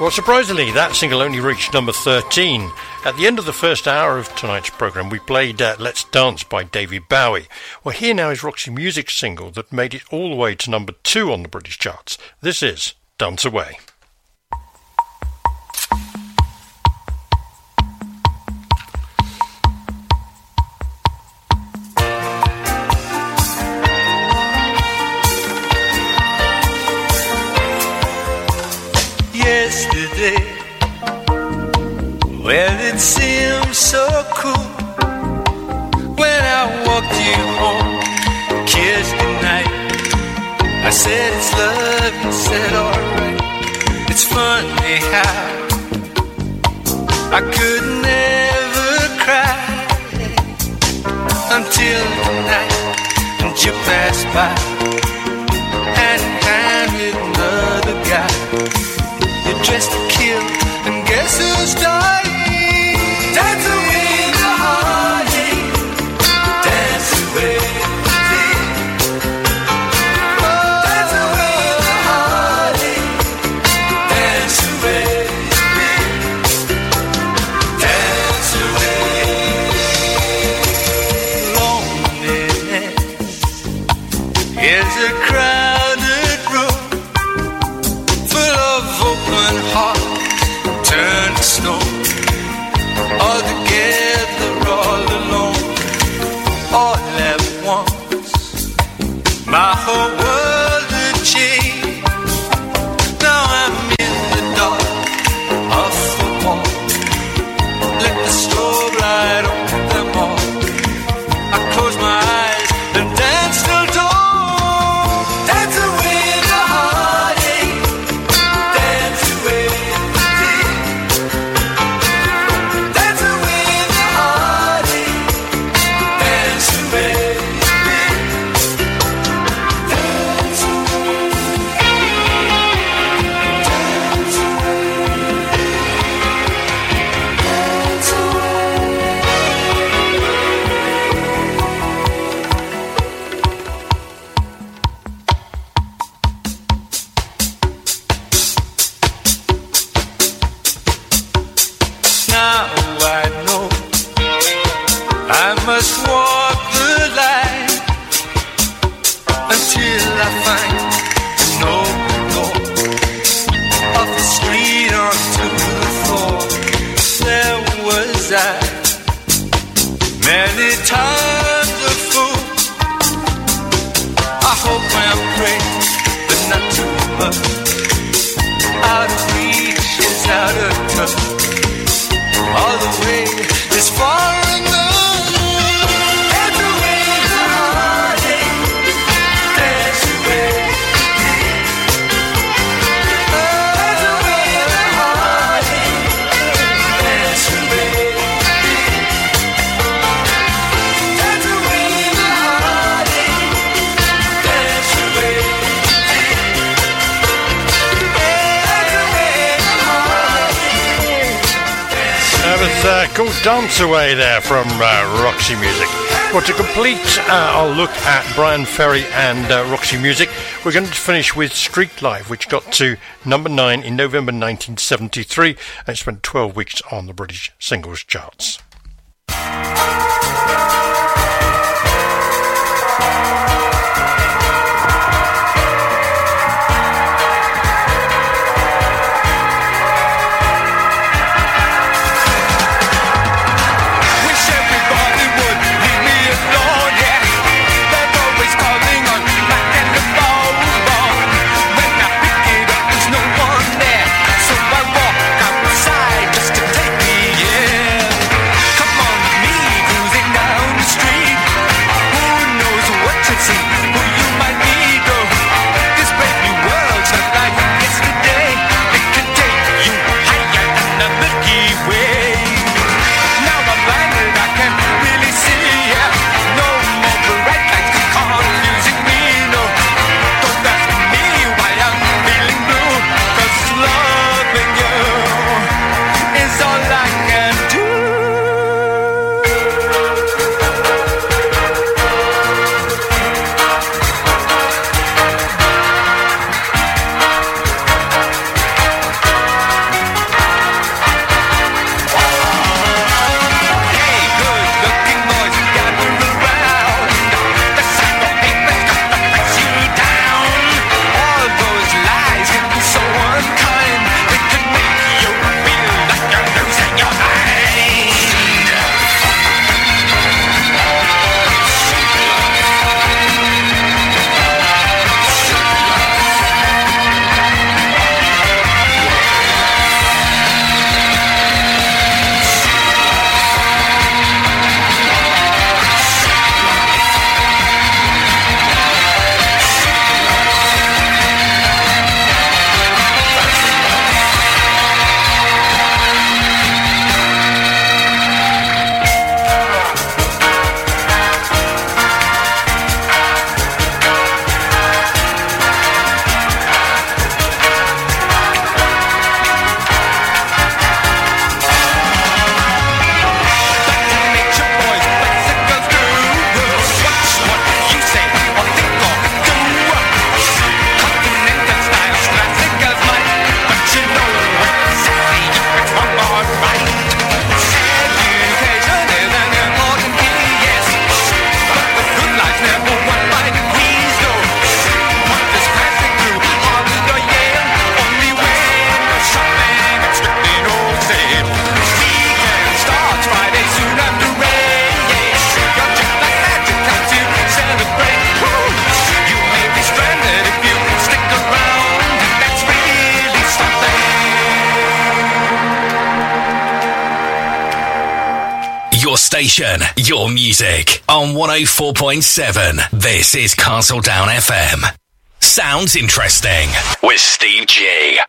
Well, surprisingly, that single only reached number 13. At the end of the first hour of tonight's programme, we played uh, Let's Dance by David Bowie. Well, here now is Roxy Music's single that made it all the way to number 2 on the British charts. This is Dance Away. love and said, alright, it's funny how I could never cry until tonight, and you passed by and handed another guy. You're dressed to kill, and guess who's dying? to complete uh, our look at Bryan Ferry and uh, Roxy Music, we're going to finish with Street Life, which got to number nine in November 1973 and spent 12 weeks on the British singles charts. station, your music on 104.7. This is Castledown FM. Sounds interesting with Steve G.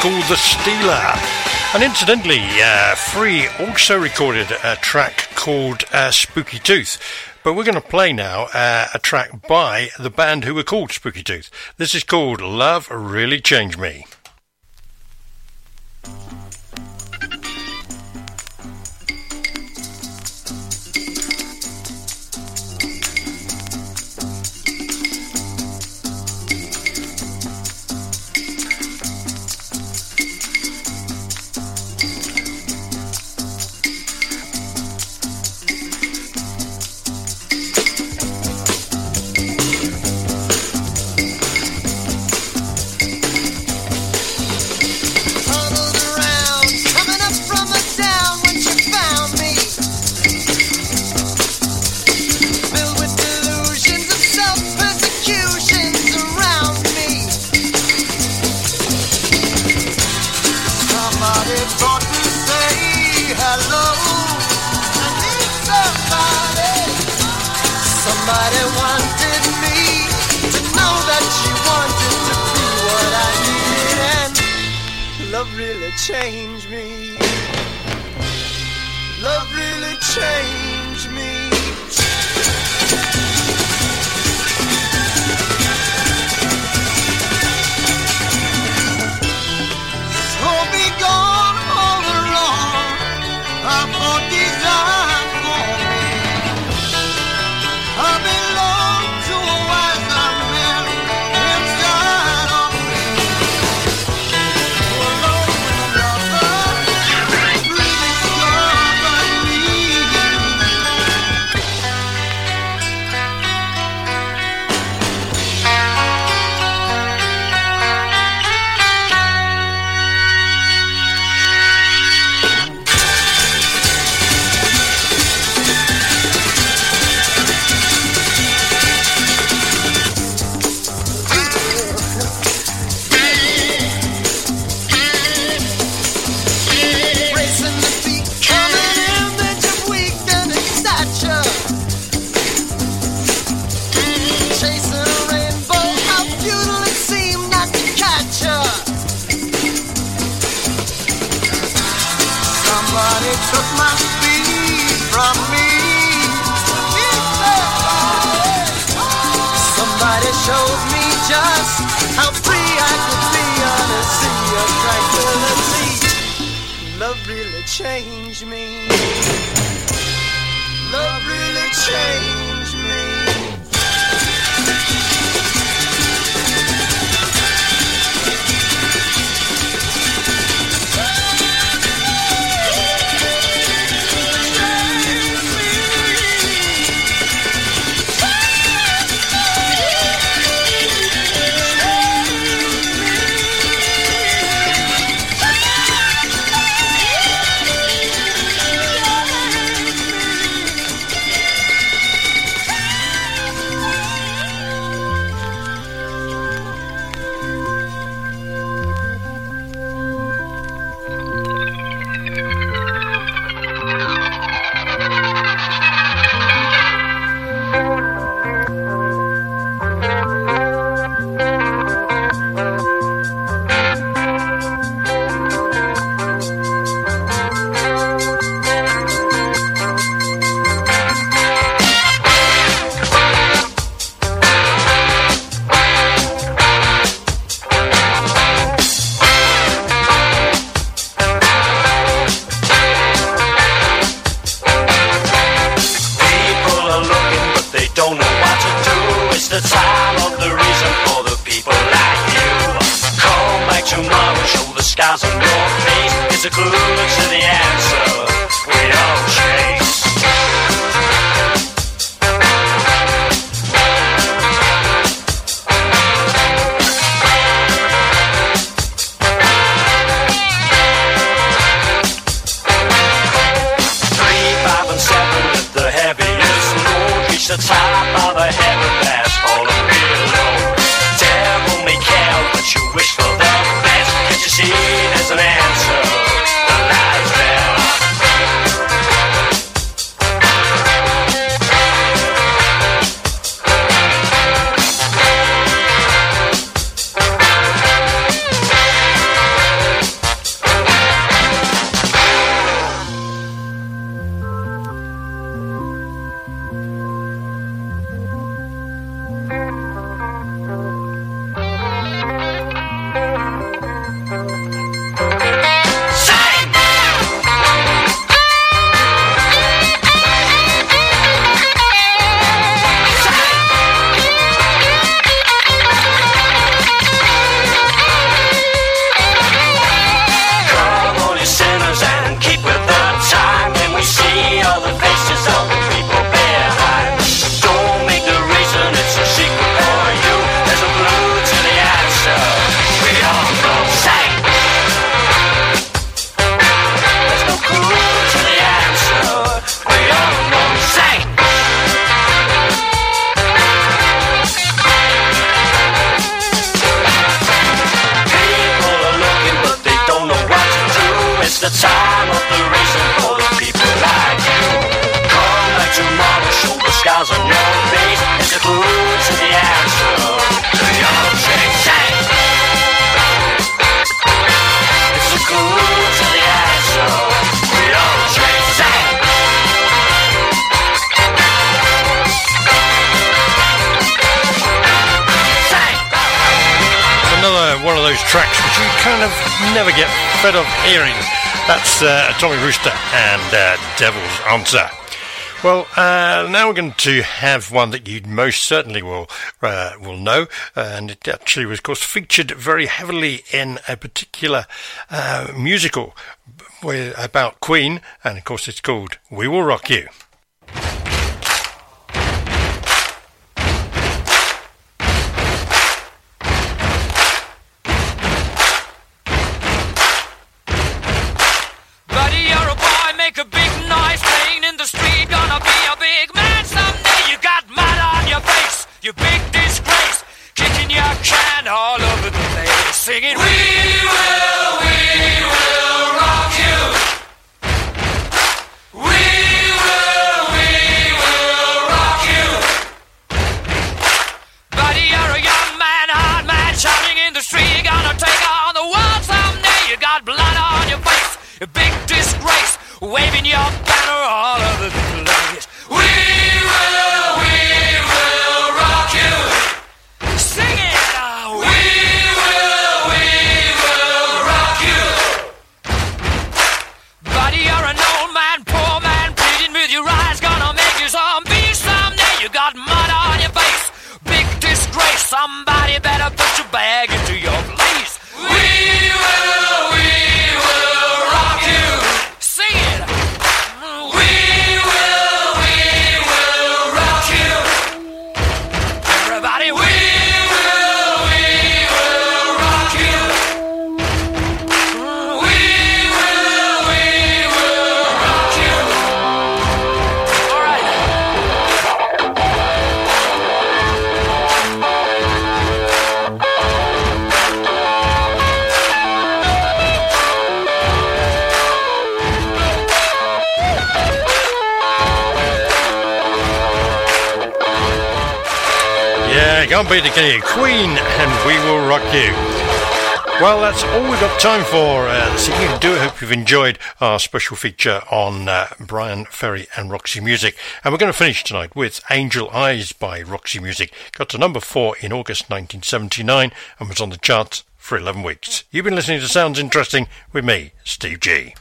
called The Stealer. And incidentally, uh, Free also recorded a track called uh, Spooky Tooth. But we're going to play now uh, a track by the band who were called Spooky Tooth. This is called Love Really Changed Me. kind of never get fed up hearing. That's uh, Atomic Rooster and uh, Devil's Answer. Well, uh, now we're going to have one that you most certainly will uh, will know, and it actually was, of course, featured very heavily in a particular uh, musical uh, about Queen, and of course, it's called "We Will Rock You." sing it. We will, we will rock you. We will, we will rock you. Buddy, you're a young man, hard man, shouting in the street. You're gonna take on the world someday. You got blood on your face, a big disgrace, waving your. Back. Somebody better put your bag into Can't beat the Kenny Queen, and we will rock you. Well, that's all we've got time for uh, this evening. I do hope you've enjoyed our special feature on uh, Bryan Ferry and Roxy Music. And we're going to finish tonight with Angel Eyes by Roxy Music. Got to number four in August 1979 and was on the charts for 11 weeks. You've been listening to Sounds Interesting with me, Steve G.